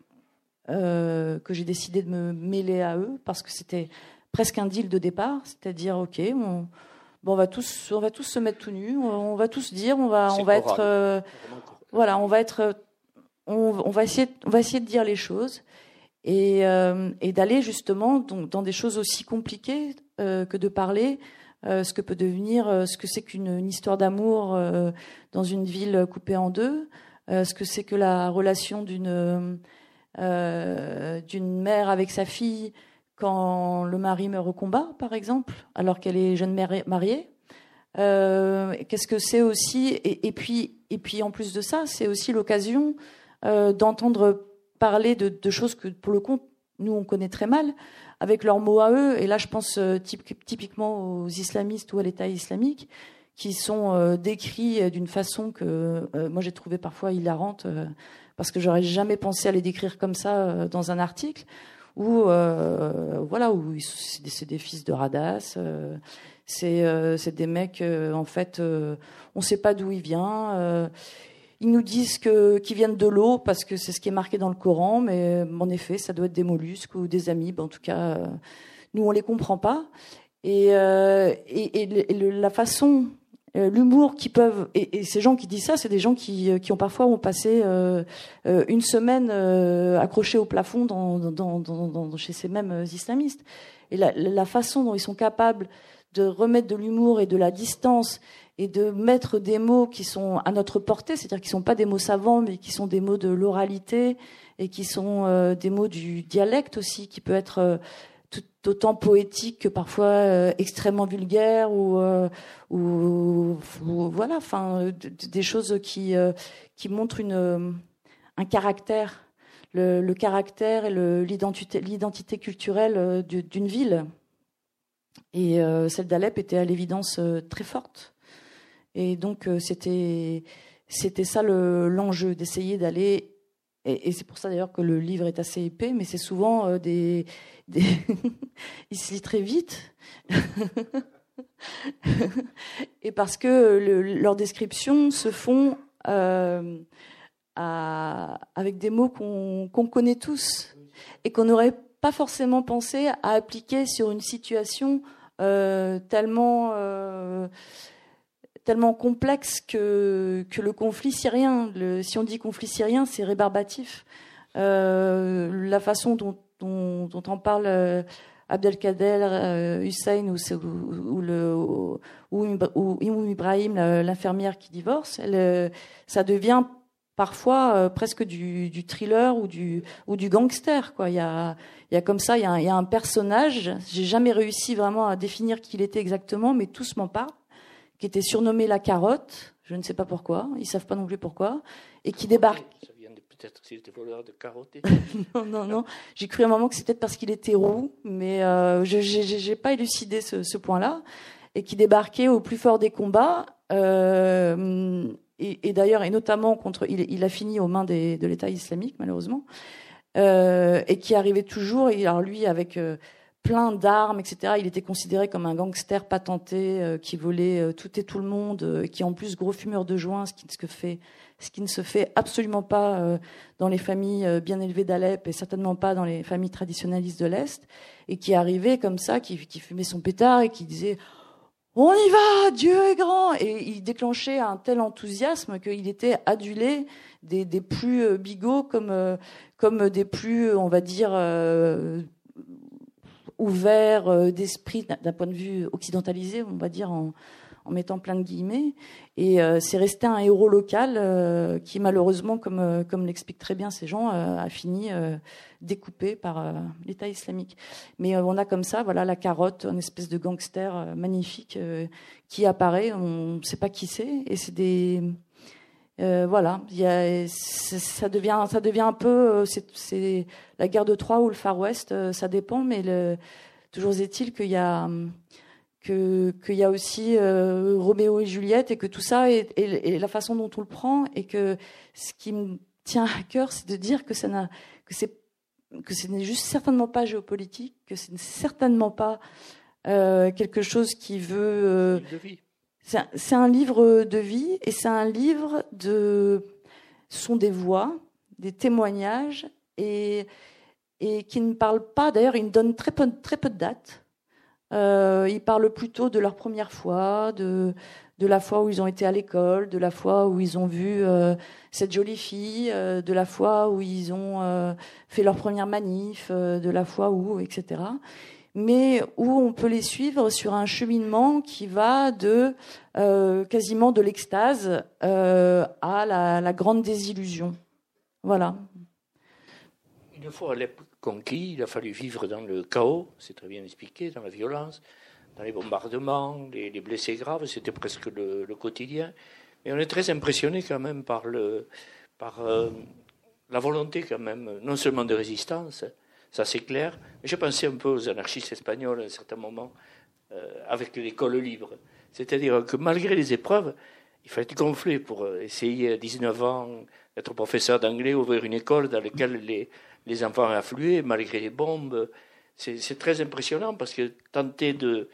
euh, que j'ai décidé de me mêler à eux parce que c'était presque un deal de départ, c'est-à-dire ok, on, bon, on va tous, on va tous se mettre tout nus, on, va tous dire, on va, on va être, euh, voilà, on va être, on, va essayer, on va essayer de dire les choses et, euh, et d'aller justement dans, dans, des choses aussi compliquées que de parler. ce que peut devenir, ce que c'est qu'une histoire d'amour dans une ville coupée en deux, ce que c'est que la relation d'une euh, mère avec sa fille quand le mari meurt au combat, par exemple, alors qu'elle est jeune mariée. Euh, Qu'est-ce que c'est aussi et, puis, et puis en plus de ça, c'est aussi l'occasion euh, d'entendre parler de, choses que, pour le coup, nous on connaît très mal, avec leurs mots à eux. Et là, je pense euh, typiquement aux islamistes ou à l'État islamique, qui sont euh, décrits d'une façon que moi j'ai trouvé parfois hilarante parce que j'aurais jamais pensé à les décrire comme ça dans un article où voilà où c'est des, fils de Radas c'est des mecs en fait on sait pas d'où ils viennent ils nous disent qu'ils viennent de l'eau parce que c'est ce qui est marqué dans le Coran mais en effet ça doit être des mollusques ou des amibes en tout cas nous on les comprend pas et, et la façon euh, l'humour qui peuvent et, ces gens qui disent ça, c'est des gens qui, euh, ont parfois passé euh, une semaine accrochés au plafond chez ces mêmes islamistes. Et la, façon dont ils sont capables de remettre de l'humour et de la distance et de mettre des mots qui sont à notre portée, c'est-à-dire qui sont pas des mots savants, mais qui sont des mots de l'oralité et qui sont des mots du dialecte aussi, qui peut être tout autant poétique que parfois euh, extrêmement vulgaire ou, euh, voilà, enfin des choses qui euh, qui montrent un caractère, le, caractère et l'identité culturelle d'une ville. Et celle d'Alep était à l'évidence très forte. Et donc c'était c'était ça l'enjeu d'essayer d'aller et, c'est pour ça d'ailleurs que le livre est assez épais, mais c'est souvent des, il se lit très vite. et parce que leurs descriptions se font euh, avec des mots qu'on connaît tous et qu'on n'aurait pas forcément pensé à appliquer sur une situation euh, tellement euh, tellement complexe que que le conflit syrien. Le, si on dit conflit syrien, c'est rébarbatif. la façon dont dont, dont en parle euh, Abdelkader euh, Hussein ou, ou, le, ou, ou Ibrahim, l'infirmière qui divorce, euh, ça devient parfois presque du, thriller ou du, ou du gangster. Quoi. Il, y a, il y a comme ça, un, il y a un personnage, j'ai jamais réussi vraiment à définir qui il était exactement, mais tous m'en parlent, qui était surnommé la carotte, je ne sais pas pourquoi, ils savent pas non plus pourquoi, et qui débarque peut-être qu'il était voleur de carottes. non, non, non. J'ai cru à un moment que c'était parce qu'il était roux, mais euh, je n'ai pas élucidé ce, ce point-là. Et qui débarquait au plus fort des combats. Euh, et, et d'ailleurs, et notamment contre, il, il, a fini aux mains des, de l'État islamique, malheureusement. Euh, et qui arrivait toujours, et alors lui, avec euh, plein d'armes, etc. Il était considéré comme un gangster patenté qui volait tout et tout le monde, qui en plus gros fumeur de joint, ce qui, qui ne se fait absolument pas euh, dans les familles euh, bien élevées d'Alep et certainement pas dans les familles traditionnalistes de l'Est, et qui arrivait comme ça, qui, fumait son pétard et qui disait on y va, Dieu est grand Et il déclenchait un tel enthousiasme qu'il était adulé des, plus euh, bigots comme, comme des plus, on va dire, ouverts d'esprit d'un point de vue occidentalisé, on va dire, en, en mettant plein de guillemets. Et euh, c'est resté un héros local euh, qui, malheureusement, comme, euh, comme l'expliquent très bien ces gens, a fini découpé par l'État islamique. Mais on a comme ça, voilà, la carotte, une espèce de gangster magnifique qui apparaît. On ne sait pas qui c'est, et c'est des voilà, y a, ça devient, ça devient un peu, c'est la guerre de Troie ou le Far West, ça dépend, mais toujours est-il qu'il y a, qu'il y a aussi euh, Roméo et Juliette et que tout ça est, la façon dont on le prend et que ce qui me tient à cœur, c'est de dire que ça que que ce n'est juste certainement pas géopolitique, que ce n'est certainement pas euh, quelque chose qui veut. C'est un, livre de vie et c'est un livre de. Ce sont des voix, des témoignages et et qui ne parle pas. D'ailleurs, il donne très peu très peu de dates. Euh, ils parlent plutôt de leur première fois, de, de la fois où ils ont été à l'école, de la fois où ils ont vu euh, cette jolie fille, euh, de la fois où ils ont fait leur première manif, de la fois où, etc. Mais où on peut les suivre sur un cheminement qui va de quasiment de l'extase à la, grande désillusion. Voilà. Une fois conquis, il a fallu vivre dans le chaos, c'est très bien expliqué, dans la violence, dans les bombardements, les, blessés graves, c'était presque le, quotidien. Mais on est très impressionné quand même par euh, la volonté quand même, non seulement de résistance, ça c'est clair, mais j'ai pensé un peu aux anarchistes espagnols à un certain moment, euh, avec l'école libre. C'est-à-dire que malgré les épreuves, il fallait gonfler pour euh, essayer à 19 ans d'être professeur d'anglais, ouvrir une école dans laquelle les, les enfants affluaient malgré les bombes. C'est très impressionnant parce que tenter de,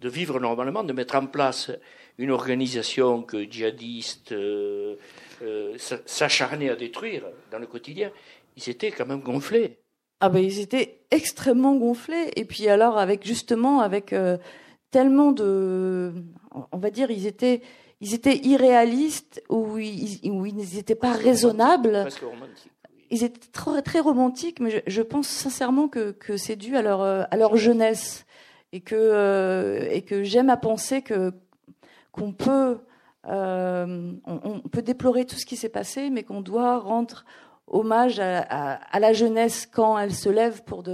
de, vivre normalement, de mettre en place une organisation que djihadistes euh, euh, s'acharnaient à détruire dans le quotidien, ils étaient quand même gonflés. Ah ben ils étaient extrêmement gonflés. Et puis alors avec justement avec euh, tellement de, on va dire ils étaient ils étaient irréalistes ou ils, n'étaient pas raisonnables. Ils étaient très, très romantiques, mais je, pense sincèrement que, que c'est dû à leur, euh, à leur jeunesse. Et que, euh, et que j'aime à penser que qu'on peut, euh, on, peut déplorer tout ce qui s'est passé, mais qu'on doit rendre hommage à, la jeunesse quand elle se lève pour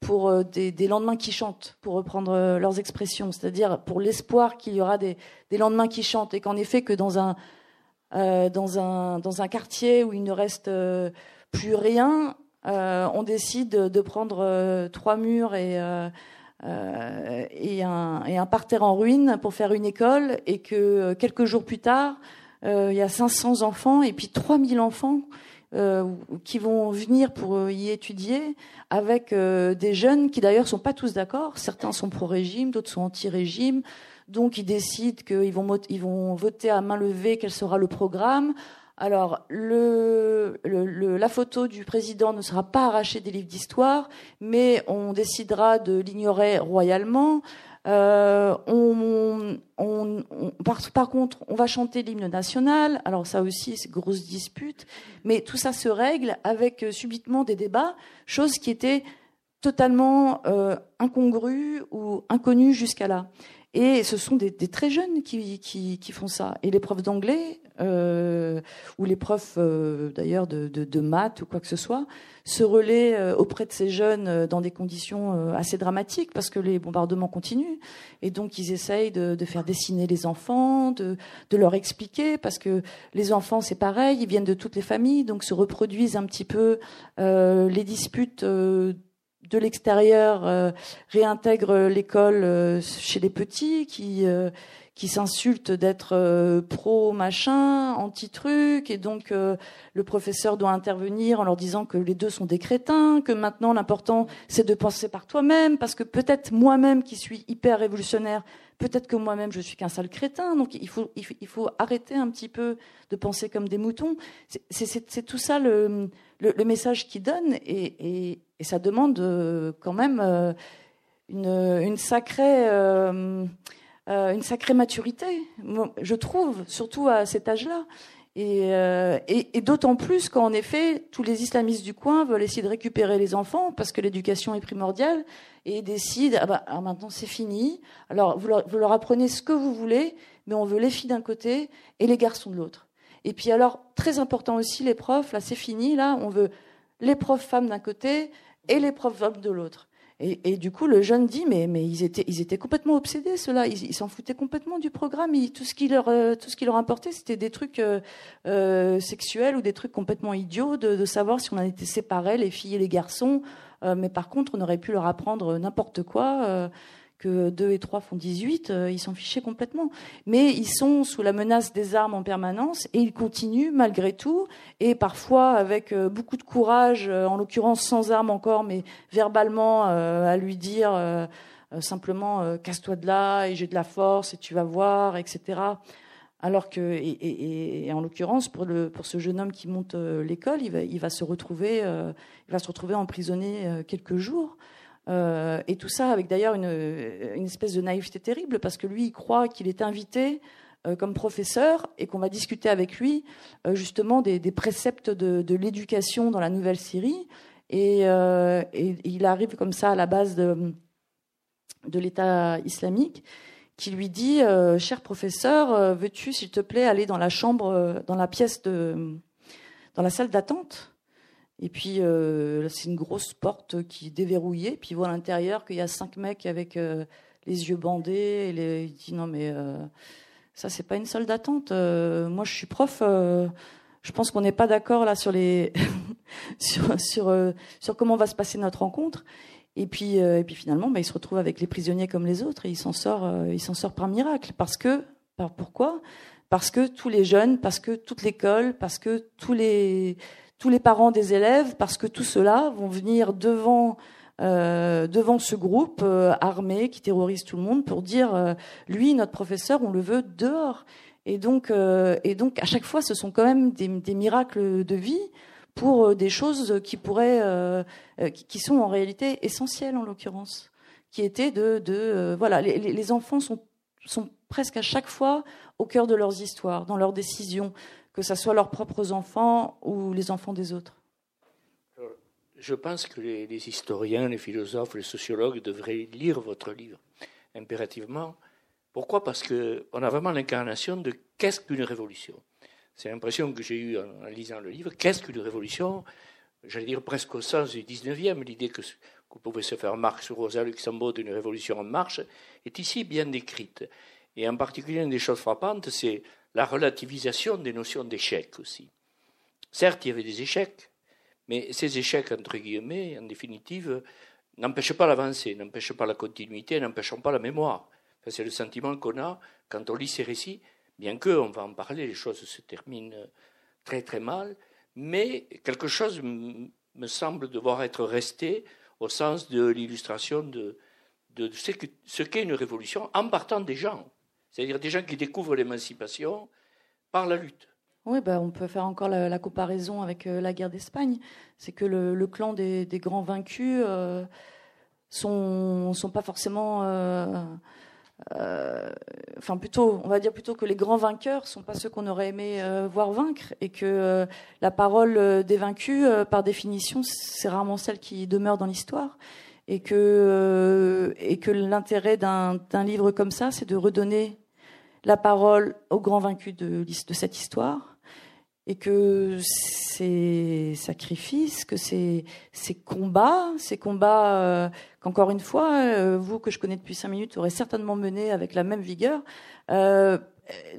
pour des, lendemains qui chantent, pour reprendre leurs expressions, c'est-à-dire pour l'espoir qu'il y aura des, lendemains qui chantent, et qu'en effet que dans un un quartier où il ne reste plus rien, euh, on décide de prendre euh, trois murs et, euh, et, un, et, un, parterre en ruine pour faire une école. Et que quelques jours plus tard, il y a 500 enfants et puis 3000 enfants qui vont venir pour y étudier avec des jeunes qui d'ailleurs sont pas tous d'accord. Certains sont pro-régime, d'autres sont anti-régime. Donc ils décident qu'ils vont, voter à main levée quel sera le programme. Alors, la photo du président ne sera pas arrachée des livres d'histoire, mais on décidera de l'ignorer royalement. Euh, on, par, contre, on va chanter l'hymne national. Alors ça aussi, c'est grosse dispute. Mais tout ça se règle avec euh, subitement des débats, chose qui était totalement euh, incongrue ou inconnue jusqu'à là. Et ce sont des, très jeunes qui, qui, font ça. Et les profs d'anglais, euh, ou les profs euh, d'ailleurs de, de, maths ou quoi que ce soit, se relaient euh, auprès de ces jeunes dans des conditions assez dramatiques parce que les bombardements continuent. Et donc ils essayent de, de faire dessiner les enfants, de, de, leur expliquer parce que les enfants c'est pareil, ils viennent de toutes les familles, donc se reproduisent un petit peu les disputes de l'extérieur réintègrent l'école chez les petits, qui qui s'insultent d'être euh, pro machin, anti truc, et donc euh, le professeur doit intervenir en leur disant que les deux sont des crétins, que maintenant l'important c'est de penser par toi-même, parce que peut-être moi-même qui suis hyper révolutionnaire, peut-être que moi-même je suis qu'un sale crétin, donc il faut, il faut, arrêter un petit peu de penser comme des moutons. C'est tout ça le, le, message qu'il donne, et, et, et, ça demande euh, quand même une, une sacrée euh, une sacrée maturité, je trouve, surtout à cet âge-là. Euh, et, d'autant plus qu'en effet, tous les islamistes du coin veulent essayer de récupérer les enfants parce que l'éducation est primordiale et décident ah bah, maintenant c'est fini. Alors vous vous leur, apprenez ce que vous voulez, mais on veut les filles d'un côté et les garçons de l'autre. Et puis alors très important aussi les profs. Là c'est fini. Là on veut les profs femmes d'un côté et les profs hommes de l'autre. Et, du coup, le jeune dit, mais, mais ils, étaient, ils complètement obsédés, ceux-là. Ils s'en foutaient complètement du programme. tout, ce qui leur, euh, tout ce qui leur importait, c'était des trucs euh, euh, sexuels ou des trucs complètement idiots, de, de, savoir si on en était séparés, les filles et les garçons. mais par contre, on aurait pu leur apprendre n'importe quoi que 2 et 3 font 18, euh, ils s'en fichaient complètement. Mais ils sont sous la menace des armes en permanence et ils continuent malgré tout, et parfois avec euh, beaucoup de courage, euh, en l'occurrence sans armes encore, mais verbalement à lui dire simplement casse-toi de là et j'ai de la force et tu vas voir, etc. Alors que, et, en l'occurrence, pour, pour ce jeune homme qui monte l'école, il va, il va se il va se retrouver emprisonné quelques jours. Euh, et tout ça avec d'ailleurs une, espèce de naïveté terrible, parce que lui, il croit qu'il est invité euh, comme professeur et qu'on va discuter avec lui euh, justement des, préceptes de, l'éducation dans la nouvelle Syrie. Et, et, il arrive comme ça à la base de, de l'État islamique qui lui dit Cher professeur, veux-tu, s'il te plaît, aller dans la chambre, dans la pièce de. dans la salle d'attente? Et puis, euh, c'est une grosse porte qui est déverrouillée. Puis, il voit à l'intérieur qu'il y a cinq mecs avec euh, les yeux bandés. Il dit Non, mais euh, ça, c'est pas une salle d'attente. moi, je suis prof. je pense qu'on n'est pas d'accord là sur, les sur, sur, comment va se passer notre rencontre. Et puis, et puis finalement, bah, il se retrouve avec les prisonniers comme les autres et il s'en sort, il sort par miracle. Parce que, pourquoi? Parce que tous les jeunes, parce que toute l'école, parce que tous les tous les parents des élèves, parce que tout cela vont venir devant euh, devant ce groupe euh, armé qui terrorise tout le monde pour dire euh, lui notre professeur on le veut dehors. Et donc et donc à chaque fois ce sont quand même des, des miracles de vie pour des choses qui pourraient sont en réalité essentielles en l'occurrence qui étaient de, de voilà les, les enfants sont sont presque à chaque fois au cœur de leurs histoires dans leurs décisions que ce soit leurs propres enfants ou les enfants des autres Je pense que les, historiens, les philosophes, les sociologues devraient lire votre livre impérativement. Pourquoi? Parce qu'on a vraiment l'incarnation de qu'est-ce qu'une révolution. C'est l'impression que j'ai eue en, lisant le livre. Qu'est-ce qu'une révolution? J'allais dire presque au sens du 19e, l'idée que, que pouvait se faire Marx ou Rosa Luxembourg d'une révolution en marche est ici bien décrite. Et en particulier, une des choses frappantes, c'est la relativisation des notions d'échec aussi. Certes, il y avait des échecs, mais ces échecs, entre guillemets, en définitive, n'empêchent pas l'avancée, n'empêchent pas la continuité, n'empêchent pas la mémoire. c'est le sentiment qu'on a quand on lit ces récits, bien que, on va en parler, les choses se terminent très très mal, mais quelque chose me semble devoir être resté au sens de l'illustration de, de ce qu'est une révolution en partant des gens. C'est-à-dire des gens qui découvrent l'émancipation par la lutte. Oui, bah, on peut faire encore la, comparaison avec euh, la guerre d'Espagne. C'est que le, clan des, grands vaincus euh, sont, sont pas forcément. Euh, enfin, plutôt, on va dire plutôt que les grands vainqueurs sont pas ceux qu'on aurait aimé voir vaincre, et que la parole des vaincus, par définition, c'est rarement celle qui demeure dans l'histoire et que, et que l'intérêt d'un livre comme ça, c'est de redonner la parole aux grands vaincus de, cette histoire et que ces sacrifices, que ces, combats, ces combats euh, qu'encore une fois, euh, vous que je connais depuis cinq minutes aurez certainement mené avec la même vigueur, euh,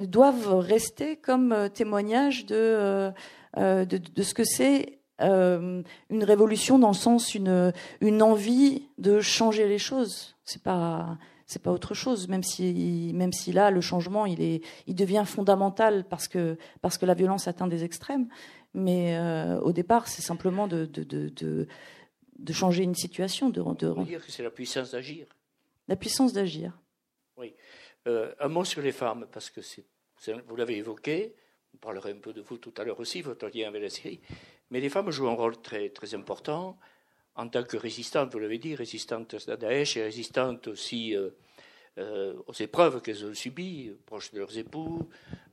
doivent rester comme témoignage de, ce que c'est une révolution dans le sens une une envie de changer les choses. C'est pas c'est pas autre chose, même si, même si là, le changement, il, est, il devient fondamental parce que, parce que la violence atteint des extrêmes. Mais euh, au départ, c'est simplement de, de, de, de, changer une situation. De, de... On dire que c'est la puissance d'agir. La puissance d'agir. Oui. Euh, un mot sur les femmes, parce que vous l'avez évoqué, on parlera un peu de vous tout à l'heure aussi, votre lien avec la Syrie. Mais les femmes jouent un rôle très, très important en tant que résistante, vous l'avez dit, résistante à Daesh et résistante aussi euh, euh, aux épreuves qu'elles ont subies, proches de leurs époux,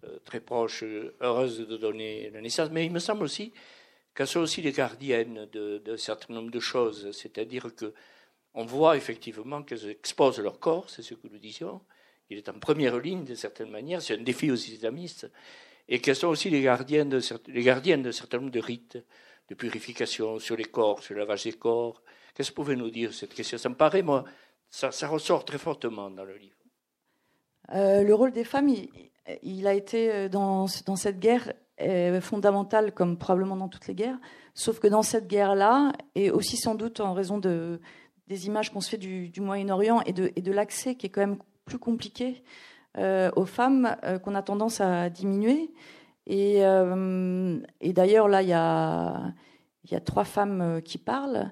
euh, très proches, heureuses de donner la naissance. Mais il me semble aussi qu'elles sont aussi les gardiennes d'un certain nombre de choses, c'est-à-dire que on voit effectivement qu'elles exposent leur corps, c'est ce que nous disions. Il est en première ligne d'une certaine manière, c'est un défi aux islamistes, et qu'elles sont aussi les gardiennes de, les gardiennes d'un certain nombre de rites de purification sur les corps, sur le lavage des corps. Qu'est-ce que vous pouvez nous dire cette question? Ça me paraît, moi, ça, ressort très fortement dans le livre. Euh, le rôle des femmes, il, a été euh, dans, cette guerre euh, fondamental, comme probablement dans toutes les guerres, sauf que dans cette guerre-là, et aussi sans doute en raison de, des images qu'on se fait du, Moyen-Orient et de l'accès qui est quand même plus compliqué aux femmes, qu'on a tendance à diminuer. Et, euh, et d'ailleurs, là, il y a, trois femmes euh, qui parlent.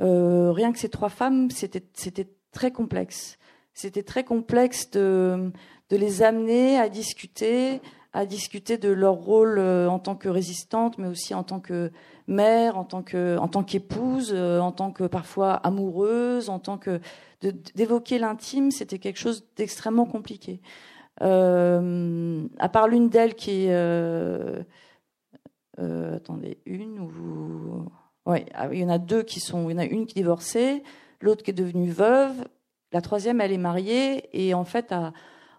Euh, rien que ces trois femmes, c'était très complexe. C'était très complexe de, les amener à discuter, à discuter de leur rôle en tant que résistante, mais aussi en tant que mère, en tant que, en tant qu'épouse, en tant que parfois amoureuse, en tant que d'évoquer l'intime, c'était quelque chose d'extrêmement compliqué. À part l'une d'elles qui est. Euh, euh, attendez, une ou. Oui, ah il y en a deux qui sont. Il y en a une qui est divorcée, l'autre qui est devenue veuve. La troisième, elle est mariée et en fait a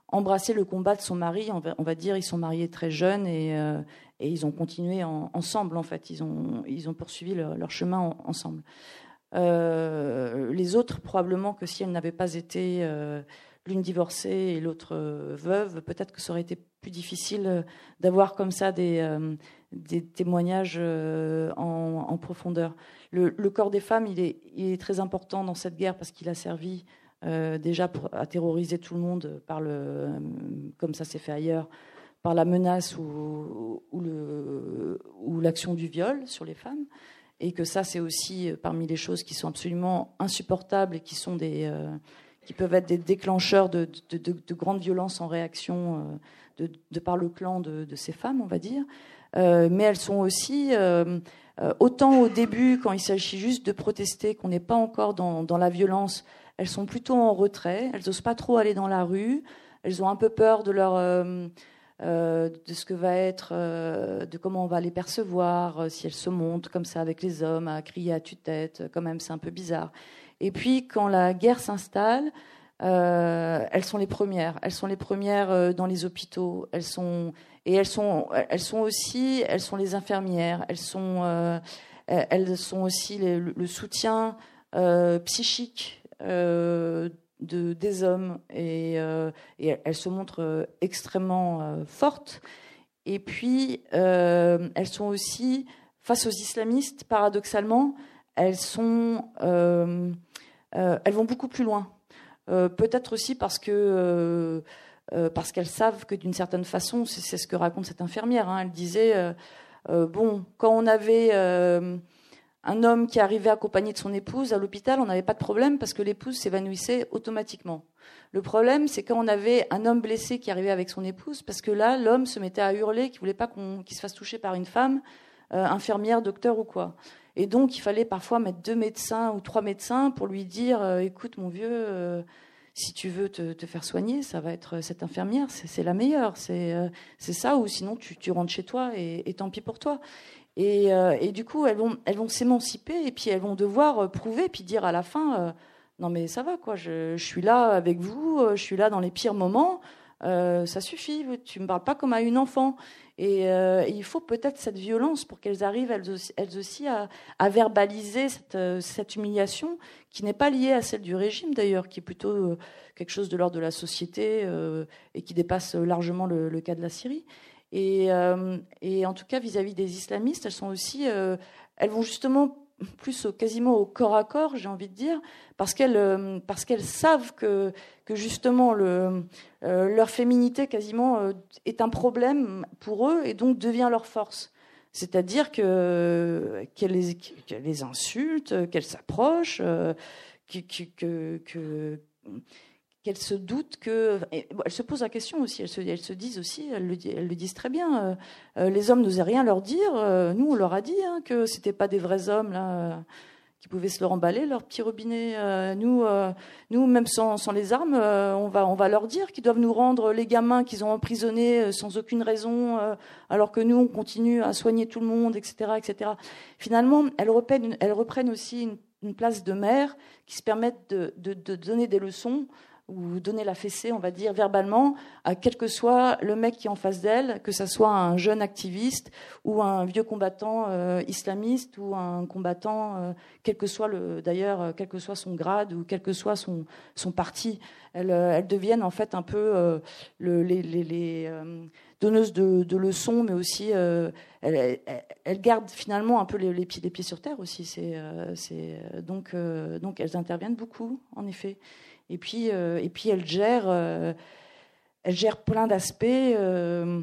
embrassé le combat de son mari. On va, dire, ils sont mariés très jeunes et, et ils ont continué ensemble. En fait, ils ont, ils ont poursuivi leur, chemin ensemble. les autres, probablement que si elles n'avaient pas été l'une divorcée et l'autre euh, veuve, peut-être que ça aurait été plus difficile euh, d'avoir comme ça des, euh, témoignages en, profondeur. Le, corps des femmes, il est, très important dans cette guerre parce qu'il a servi déjà à terroriser tout le monde, par le, comme ça s'est fait ailleurs, par la menace ou l'action du viol sur les femmes. Et que ça, c'est aussi parmi les choses qui sont absolument insupportables et qui sont des qui peuvent être des déclencheurs de, de, grandes violences en réaction euh, de, par le clan de, ces femmes, on va dire. Euh, mais elles sont aussi, euh, autant au début, quand il s'agit juste de protester, qu'on n'est pas encore dans, dans, la violence, elles sont plutôt en retrait, elles n'osent pas trop aller dans la rue, elles ont un peu peur de leur... de ce que va être, de comment on va les percevoir, si elles se montent comme ça avec les hommes, à crier à tue-tête, quand même c'est un peu bizarre. Et puis, quand la guerre s'installe, euh, elles sont les premières. Elles sont les premières euh, dans les hôpitaux. Elles sont et elles sont elles sont aussi elles sont les infirmières. Elles sont euh, elles sont aussi le, soutien psychique de des hommes et, elles se montrent extrêmement fortes. Et puis elles sont aussi face aux islamistes paradoxalement elles sont elles vont beaucoup plus loin. Euh, peut-être aussi parce que euh, parce qu'elles savent que d'une certaine façon, c'est ce que raconte cette infirmière. Hein. elle disait bon, quand on avait un homme qui arrivait accompagné de son épouse à l'hôpital, on n'avait pas de problème parce que l'épouse s'évanouissait automatiquement. Le problème, c'est quand on avait un homme blessé qui arrivait avec son épouse, parce que là, l'homme se mettait à hurler qu'il voulait pas qu'il se fasse toucher par une femme, infirmière, docteur ou quoi. Et donc, il fallait parfois mettre deux médecins ou trois médecins pour lui dire euh, écoute, mon vieux, euh, si tu veux te, faire soigner, ça va être cette infirmière, c'est la meilleure. Euh, c'est ça, ou sinon tu, rentres chez toi et, tant pis pour toi. Et, du coup, elles vont, elles vont s'émanciper et puis elles vont devoir prouver, puis dire à la fin non, mais ça va, quoi, je, je, suis là avec vous, je suis là dans les pires moments. ça suffit, tu me parles pas comme à une enfant. Euh, et, il faut peut-être cette violence pour qu'elles arrivent elles aussi, à, verbaliser euh, cette, humiliation qui n'est pas liée à celle du régime d'ailleurs, qui est plutôt euh, quelque chose de l'ordre de la société et qui dépasse largement le, cas de la Syrie. Et, et en tout cas, vis-à-vis des islamistes, elles sont aussi, elles vont justement plus quasiment au corps à corps, j'ai envie de dire, parce qu'elles parce qu'elles savent que que justement le, leur féminité quasiment est un problème pour eux et donc devient leur force. C'est-à-dire que qu'elles les, les insultent, qu'elles s'approchent, que, que, qu'elles se doutent que. elles se posent la question aussi, elles se, disent aussi, elles le, disent très bien, euh, euh, les hommes n'osaient rien leur dire. Euh, nous, on leur a dit hein, que c'était pas des vrais hommes, là, qui pouvaient se leur emballer, leur petit robinet. nous, nous, même sans, sans les armes, on, va, on va leur dire qu'ils doivent nous rendre les gamins qu'ils ont emprisonnés sans aucune raison, alors que nous, on continue à soigner tout le monde, etc. etc. Finalement, elles reprennent, elles reprennent aussi une, place de mère qui se permettent de donner des leçons ou donner la fessée, on va dire, verbalement, à quel que soit le mec qui est en face d'elle, que ce soit un jeune activiste ou un vieux combattant euh, islamiste ou un combattant, euh, quel que soit le, d'ailleurs, euh, quel que soit son grade ou quel que soit son, son parti. Elles, elles deviennent en fait un peu le, les, donneuses de, leçons, mais aussi elles, elles, gardent finalement un peu les, pieds, les pieds sur terre aussi. Donc elles interviennent beaucoup, en effet. Et puis, euh, et puis elle gère, euh, elle gère plein d'aspects euh,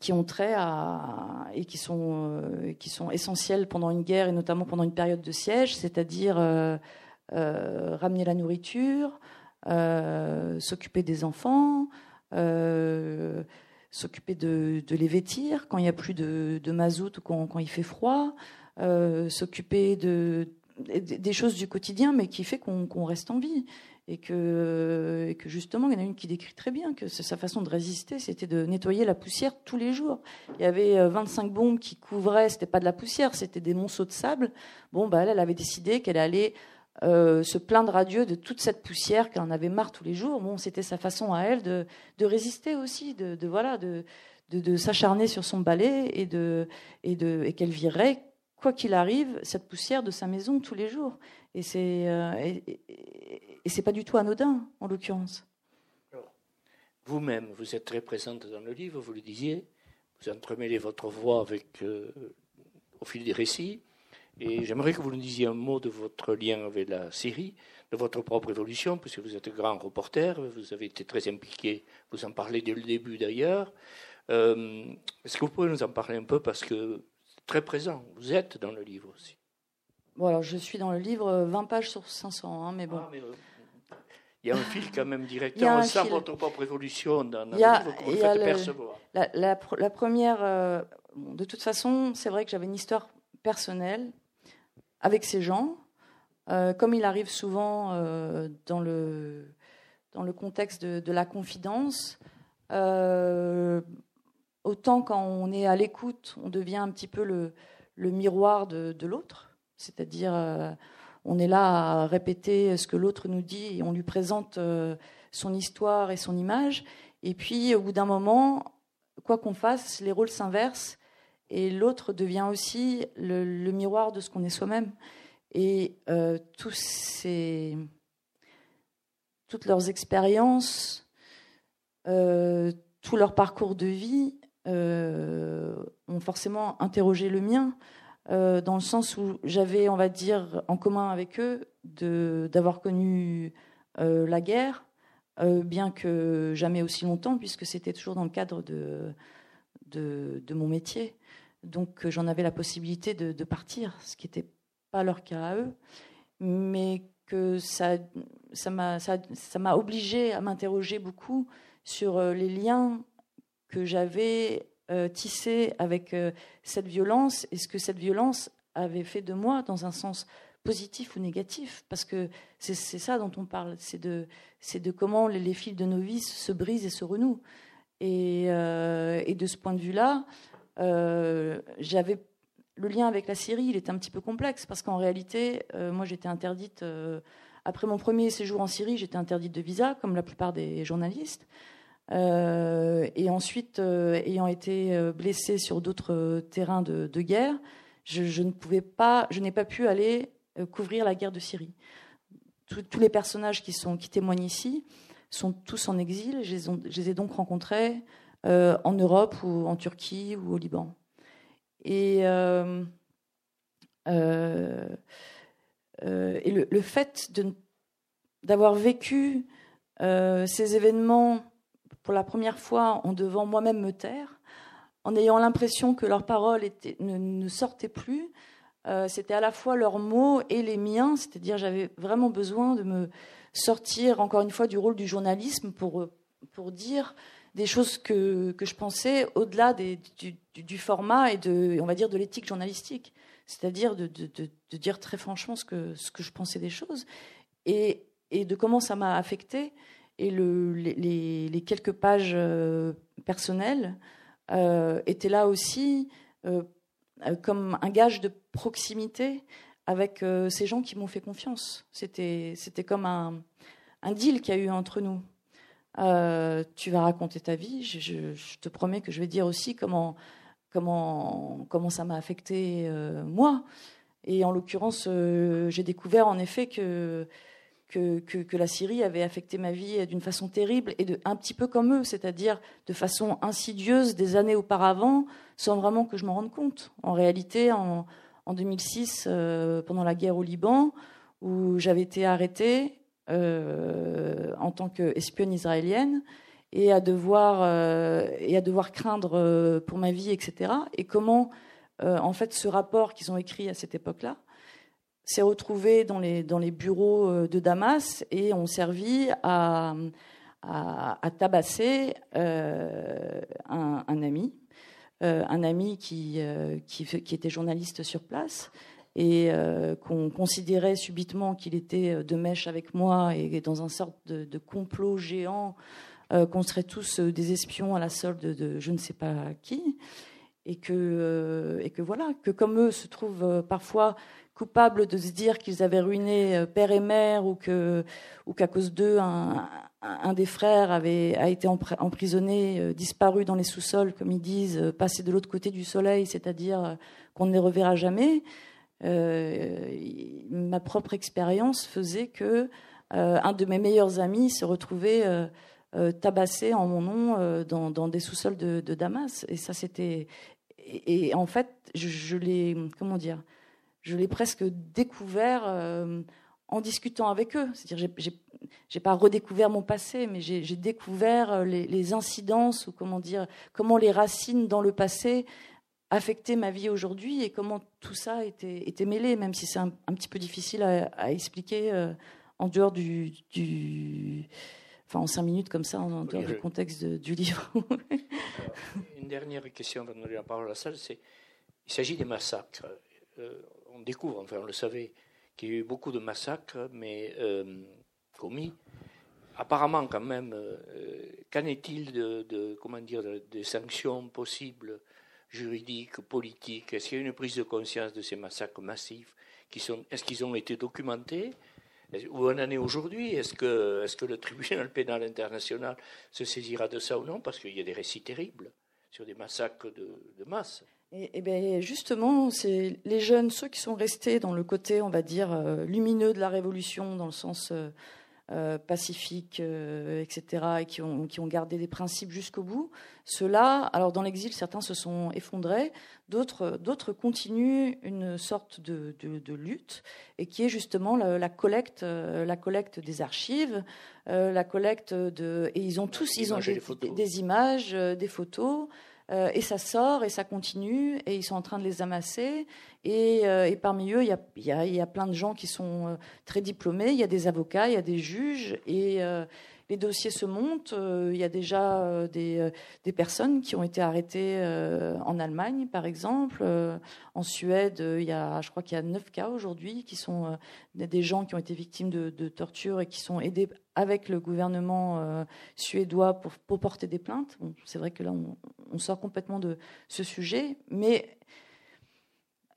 qui ont trait à et qui sont qui sont essentiels pendant une guerre et notamment pendant une période de siège, c'est-à-dire ramener la nourriture, s'occuper des enfants. s'occuper de, les vêtir quand il n'y a plus de, mazout ou quand, quand, il fait froid, s'occuper de, des choses du quotidien, mais qui fait qu'on reste en vie et que, justement, il y en a une qui décrit très bien que sa façon de résister, c'était de nettoyer la poussière tous les jours. Il y avait 25 euh, bombes qui couvraient, c'était pas de la poussière, c'était des monceaux de sable. Bon, bah, elle, avait décidé qu'elle allait euh, se plaindre à Dieu de toute cette poussière qu'elle en avait marre tous les jours. Bon, c'était sa façon à elle de, résister aussi, de, voilà, de, s'acharner sur son balai et et qu'elle virait quoi qu'il arrive cette poussière de sa maison tous les jours. Et c'est euh, et c'est pas du tout anodin, en l'occurrence. Vous-même, vous êtes très présente dans le livre, vous le disiez, vous entremêlez votre voix avec, euh, au fil des récits. Et j'aimerais que vous nous disiez un mot de votre lien avec la Syrie, de votre propre évolution, puisque vous êtes grand reporter, vous avez été très impliqué, vous en parlez dès le début d'ailleurs. Euh, est-ce que vous pouvez nous en parler un peu, parce que très présent, vous êtes dans le livre aussi. Bon, alors je suis dans le livre 20 pages sur 500, hein, mais bon. Ah, il y a un fil quand même directement. On sent votre propre évolution dans le livre que vous faites percevoir. La, la, la première, euh, de toute façon, c'est vrai que j'avais une histoire personnelle avec ces gens. Euh, comme il arrive souvent euh, dans, le, dans le contexte de, de la confidence, autant quand on est à l'écoute, on devient un petit peu le, le miroir de, de l'autre. C'est-à-dire on est là à répéter ce que l'autre nous dit et on lui présente euh, son histoire et son image. Et puis, au bout d'un moment, quoi qu'on fasse, les rôles s'inversent et l'autre devient aussi le, miroir de ce qu'on est soi-même. Et euh, ces, toutes leurs expériences, euh, tout leur parcours de vie ont forcément interrogé le mien. Euh, dans le sens où j'avais, on va dire, en commun avec eux d'avoir connu euh, la guerre, euh, bien que jamais aussi longtemps, puisque c'était toujours dans le cadre de, mon métier. Donc j'en avais la possibilité de, partir, ce qui n'était pas leur cas à eux, mais que ça m'a ça obligé à m'interroger beaucoup sur les liens que j'avais euh, tissé avec euh, cette violence et ce que cette violence avait fait de moi dans un sens positif ou négatif Parce que c'est ça dont on parle, c'est de, comment les, fils de nos vies se brisent et se renouent. Et, euh, et de ce point de vue-là, j'avais le lien avec la Syrie, il était un petit peu complexe parce qu'en réalité, moi j'étais interdite, après mon premier séjour en Syrie, j'étais interdite de visa, comme la plupart des journalistes. Euh, et ensuite, euh, ayant été euh, blessé sur d'autres terrains de, guerre, je, ne pouvais pas, je n'ai pas pu aller couvrir la guerre de Syrie. tous les personnages qui, sont, qui témoignent ici sont tous en exil. Je les, ai donc rencontrés en Europe ou en Turquie ou au Liban. Et, et le, le, fait d'avoir vécu ces événements pour la première fois en devant moi-même me taire, en ayant l'impression que leurs paroles ne, sortaient plus. Euh, c'était à la fois leurs mots et les miens, c'est-à-dire j'avais vraiment besoin de me sortir encore une fois du rôle du journalisme pour, pour dire des choses que, que je pensais au-delà du, format et de, on va dire, de l'éthique journalistique, c'est-à-dire de, de, dire très franchement ce que, ce que je pensais des choses et, et de comment ça m'a affecté et le, les, quelques pages euh, personnelles euh, était là aussi euh, comme un gage de proximité avec ces gens qui m'ont fait confiance. C'était, c'était comme un, un deal qu'il y a eu entre nous. tu vas raconter ta vie. Je, te promets que je vais dire aussi comment, comment, comment ça m'a affecté moi. Et en l'occurrence, j'ai découvert en effet que que, la Syrie avait affecté ma vie d'une façon terrible et un petit peu comme eux, c'est-à-dire de façon insidieuse des années auparavant, sans vraiment que je m'en rende compte. En réalité, en, 2006, euh, pendant la guerre au Liban, où j'avais été arrêtée euh, en tant qu'espionne israélienne et à devoir, euh, et à devoir craindre pour ma vie, etc. Et comment, en fait, ce rapport qu'ils ont écrit à cette époque-là, s'est retrouvé dans les, bureaux euh, de Damas et ont servi à, tabasser euh, un, ami, euh, un ami qui, était journaliste sur place et qu'on considérait subitement qu'il était de mèche avec moi et dans un sorte de, complot géant, qu'on serait tous des espions à la solde de, je ne sais pas qui. Et que, et que voilà, que comme eux se trouvent parfois coupables de se dire qu'ils avaient ruiné euh, père et mère ou que ou qu'à cause d'eux un, des frères avait a été emprisonné, euh, disparu dans les sous-sols comme ils disent, euh, passé de l'autre côté du soleil, c'est-à-dire qu'on ne les reverra jamais. ma propre expérience faisait que un de mes meilleurs amis se retrouvait tabassé en mon nom dans, des sous-sols de, Damas. Et ça, c'était. Et, en fait, je l'ai. Comment dire je l'ai presque découvert euh, en discutant avec eux. C'est-à-dire, j'ai, j'ai pas redécouvert mon passé, mais j'ai, découvert euh, les, incidences ou comment dire, comment les racines dans le passé affectaient ma vie aujourd'hui et comment tout ça était, était mêlé, même si c'est un, petit peu difficile à, expliquer euh, en dehors du, du, enfin en cinq minutes comme ça, en, dehors du contexte du livre. une dernière question avant de donner la parole à la salle, c'est il s'agit des massacres on découvre, enfin on le savait, qu'il y a eu beaucoup de massacres, mais euh, commis. Apparemment, quand même, euh, qu'en est-il de, des sanctions possibles, juridiques, politiques? Est-ce qu'il y a une prise de conscience de ces massacres massifs qui sont, Est-ce qu'ils ont été documentés? Où en est aujourd'hui? Est-ce que, est que le tribunal pénal international se saisira de ça ou non? Parce qu'il y a des récits terribles sur des massacres de masse. Et, bien justement, c'est les jeunes, ceux qui sont restés dans le côté, on va dire, euh, lumineux de la révolution, dans le sens euh, euh, pacifique, etc., et qui ont, qui ont gardé des principes jusqu'au bout. Ceux-là, alors dans l'exil, certains se sont effondrés, d'autres, d'autres continuent une sorte de, de, lutte, et qui est justement la, collecte, la collecte des archives, la collecte de, et ils ont tous, ils ont des images, des photos. Euh, et ça sort et ça continue et ils sont en train de les amasser. Et, euh, parmi eux, il y a, y a, plein de gens qui sont euh, très diplômés. Il y a des avocats, il y a des juges et les dossiers se montent. Il y a déjà des, des, personnes qui ont été arrêtées en Allemagne, par exemple. En Suède, il y a, je crois qu'il y a neuf cas aujourd'hui qui sont des gens qui ont été victimes de, torture et qui sont aidés avec le gouvernement euh, suédois pour, pour, porter des plaintes. c'est vrai que là, on, sort complètement de ce sujet, mais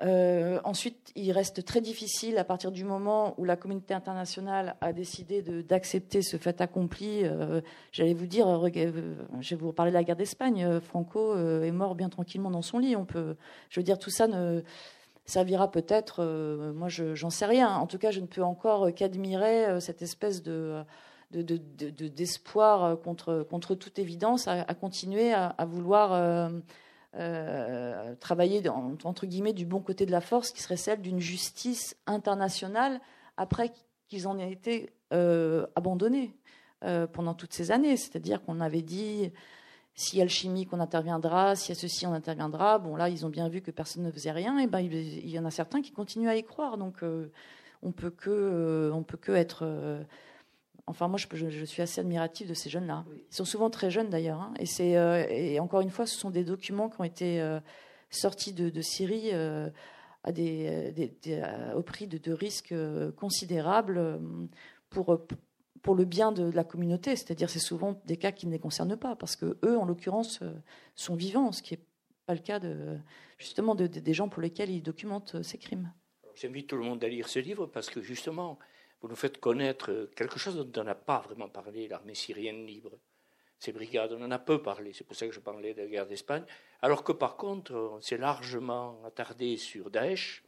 euh, ensuite, il reste très difficile à partir du moment où la communauté internationale a décidé d'accepter ce fait accompli. Euh, j'allais vous dire, je vais vous parler de la guerre d'Espagne. Franco est mort bien tranquillement dans son lit. On peut, je veux dire, tout ça ne servira peut-être, moi j'en sais rien. En tout cas, je ne peux encore qu'admirer cette espèce de d'espoir contre toute évidence à, continuer à, vouloir travailler entre guillemets du bon côté de la force, qui serait celle d'une justice internationale après qu'ils en aient été abandonnés pendant toutes ces années. C'est-à-dire qu'on avait dit s'il y a le chimique, on interviendra. S'il y a ceci, on interviendra. Bon, là, ils ont bien vu que personne ne faisait rien. Et ben, il y en a certains qui continuent à y croire. Donc, euh, on peut que, euh, on peut que être. Euh, enfin, moi, je, suis assez admiratif de ces jeunes-là. Ils sont souvent très jeunes, d'ailleurs. Hein. et c'est, et encore une fois, ce sont des documents qui ont été sortis de, Syrie à des, au prix de, de risques considérables pour pour le bien de la communauté. C'est-à-dire, c'est souvent des cas qui ne les concernent pas, parce que eux, en l'occurrence, euh, sont vivants, ce qui n'est pas le cas de, justement de, des gens pour lesquels ils documentent euh, ces crimes. J'invite tout le monde à lire ce livre parce que justement, vous nous faites connaître quelque chose dont on n'a pas vraiment parlé, l'armée syrienne libre. Ces brigades, on en a peu parlé, c'est pour ça que je parlais de la guerre d'Espagne. Alors que par contre, on s'est largement attardé sur Daesh,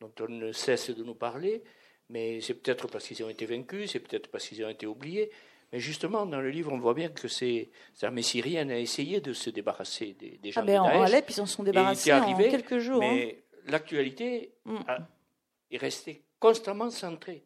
dont on ne cesse de nous parler, mais c'est peut-être parce qu'ils ont été vaincus, c'est peut-être parce qu'ils ont été oubliés. Mais justement, dans le livre, on voit bien que ces armées syriennes ont essayé de se débarrasser des, des gens ah ben de En Alep, ils en sont débarrassés en quelques jours. Mais hein. l'actualité mm. est restée constamment centrée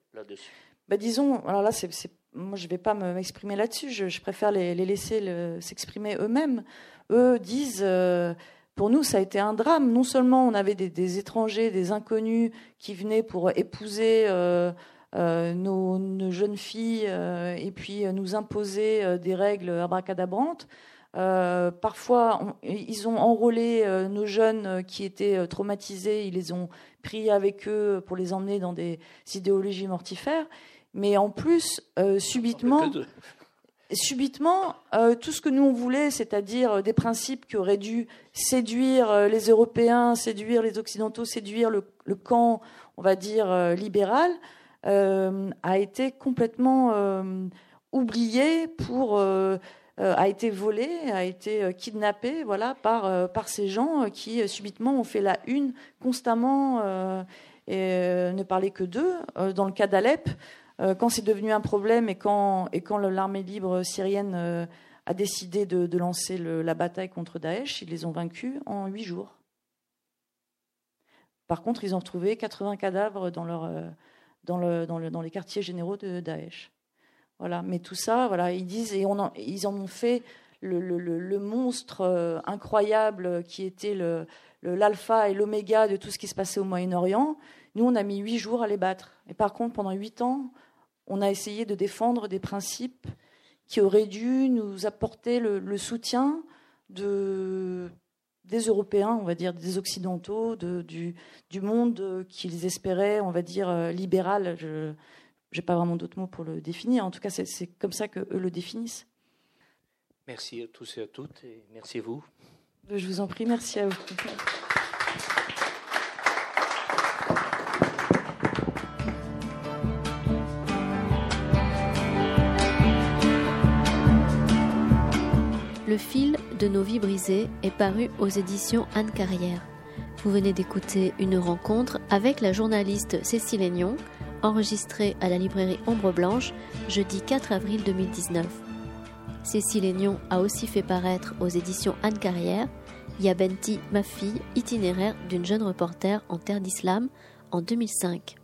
Ben disons, alors là, c'est, moi, je ne vais pas m'exprimer là-dessus. Je, préfère les, laisser s'exprimer eux-mêmes. Eux disent. Euh, pour nous, ça a été un drame. Non seulement on avait des, étrangers, des inconnus qui venaient pour épouser euh, euh, nos, jeunes filles et puis nous imposer des règles abracadabrantes. Parfois, ils ont enrôlé nos jeunes qui étaient traumatisés, ils les ont pris avec eux pour les emmener dans des idéologies mortifères. Mais en plus, subitement, subitement, euh, tout ce que nous on voulait, c'est-à-dire euh, des principes qui auraient dû séduire euh, les Européens, séduire les Occidentaux, séduire le, camp, on va dire, libéral, a été complètement oublié pour a été volé, a été kidnappé, voilà, par par ces gens qui subitement ont fait la une constamment et ne parlaient que d'eux. Dans le cas d'Alep, euh, quand c'est devenu un problème et quand, l'armée libre syrienne euh, a décidé de, lancer la bataille contre Daesh, ils les ont vaincus en huit jours. Par contre, ils ont trouvé 80 cadavres dans, euh, dans les quartiers généraux de Daesh. Voilà. Mais tout ça, voilà, ils disent, et on ils en ont fait le, monstre incroyable qui était l'alpha et l'oméga de tout ce qui se passait au Moyen-Orient. Nous, on a mis huit jours à les battre. Et par contre, pendant huit ans, on a essayé de défendre des principes qui auraient dû nous apporter le, soutien de, des Européens, on va dire, des Occidentaux, du, monde qu'ils espéraient, on va dire, euh, libéral. N'ai pas vraiment d'autres mots pour le définir. En tout cas, c'est comme ça qu'eux le définissent. Merci à tous et à toutes, et merci à vous. Je vous en prie, merci à vous. Le fil de nos vies brisées est paru aux éditions Anne Carrière. Vous venez d'écouter une rencontre avec la journaliste Cécile Aignon, enregistrée à la librairie Ombre Blanche jeudi 4 avril 2019. Cécile Aignon a aussi fait paraître aux éditions Anne Carrière Yabenti, ma fille, itinéraire d'une jeune reporter en terre d'islam en 2005.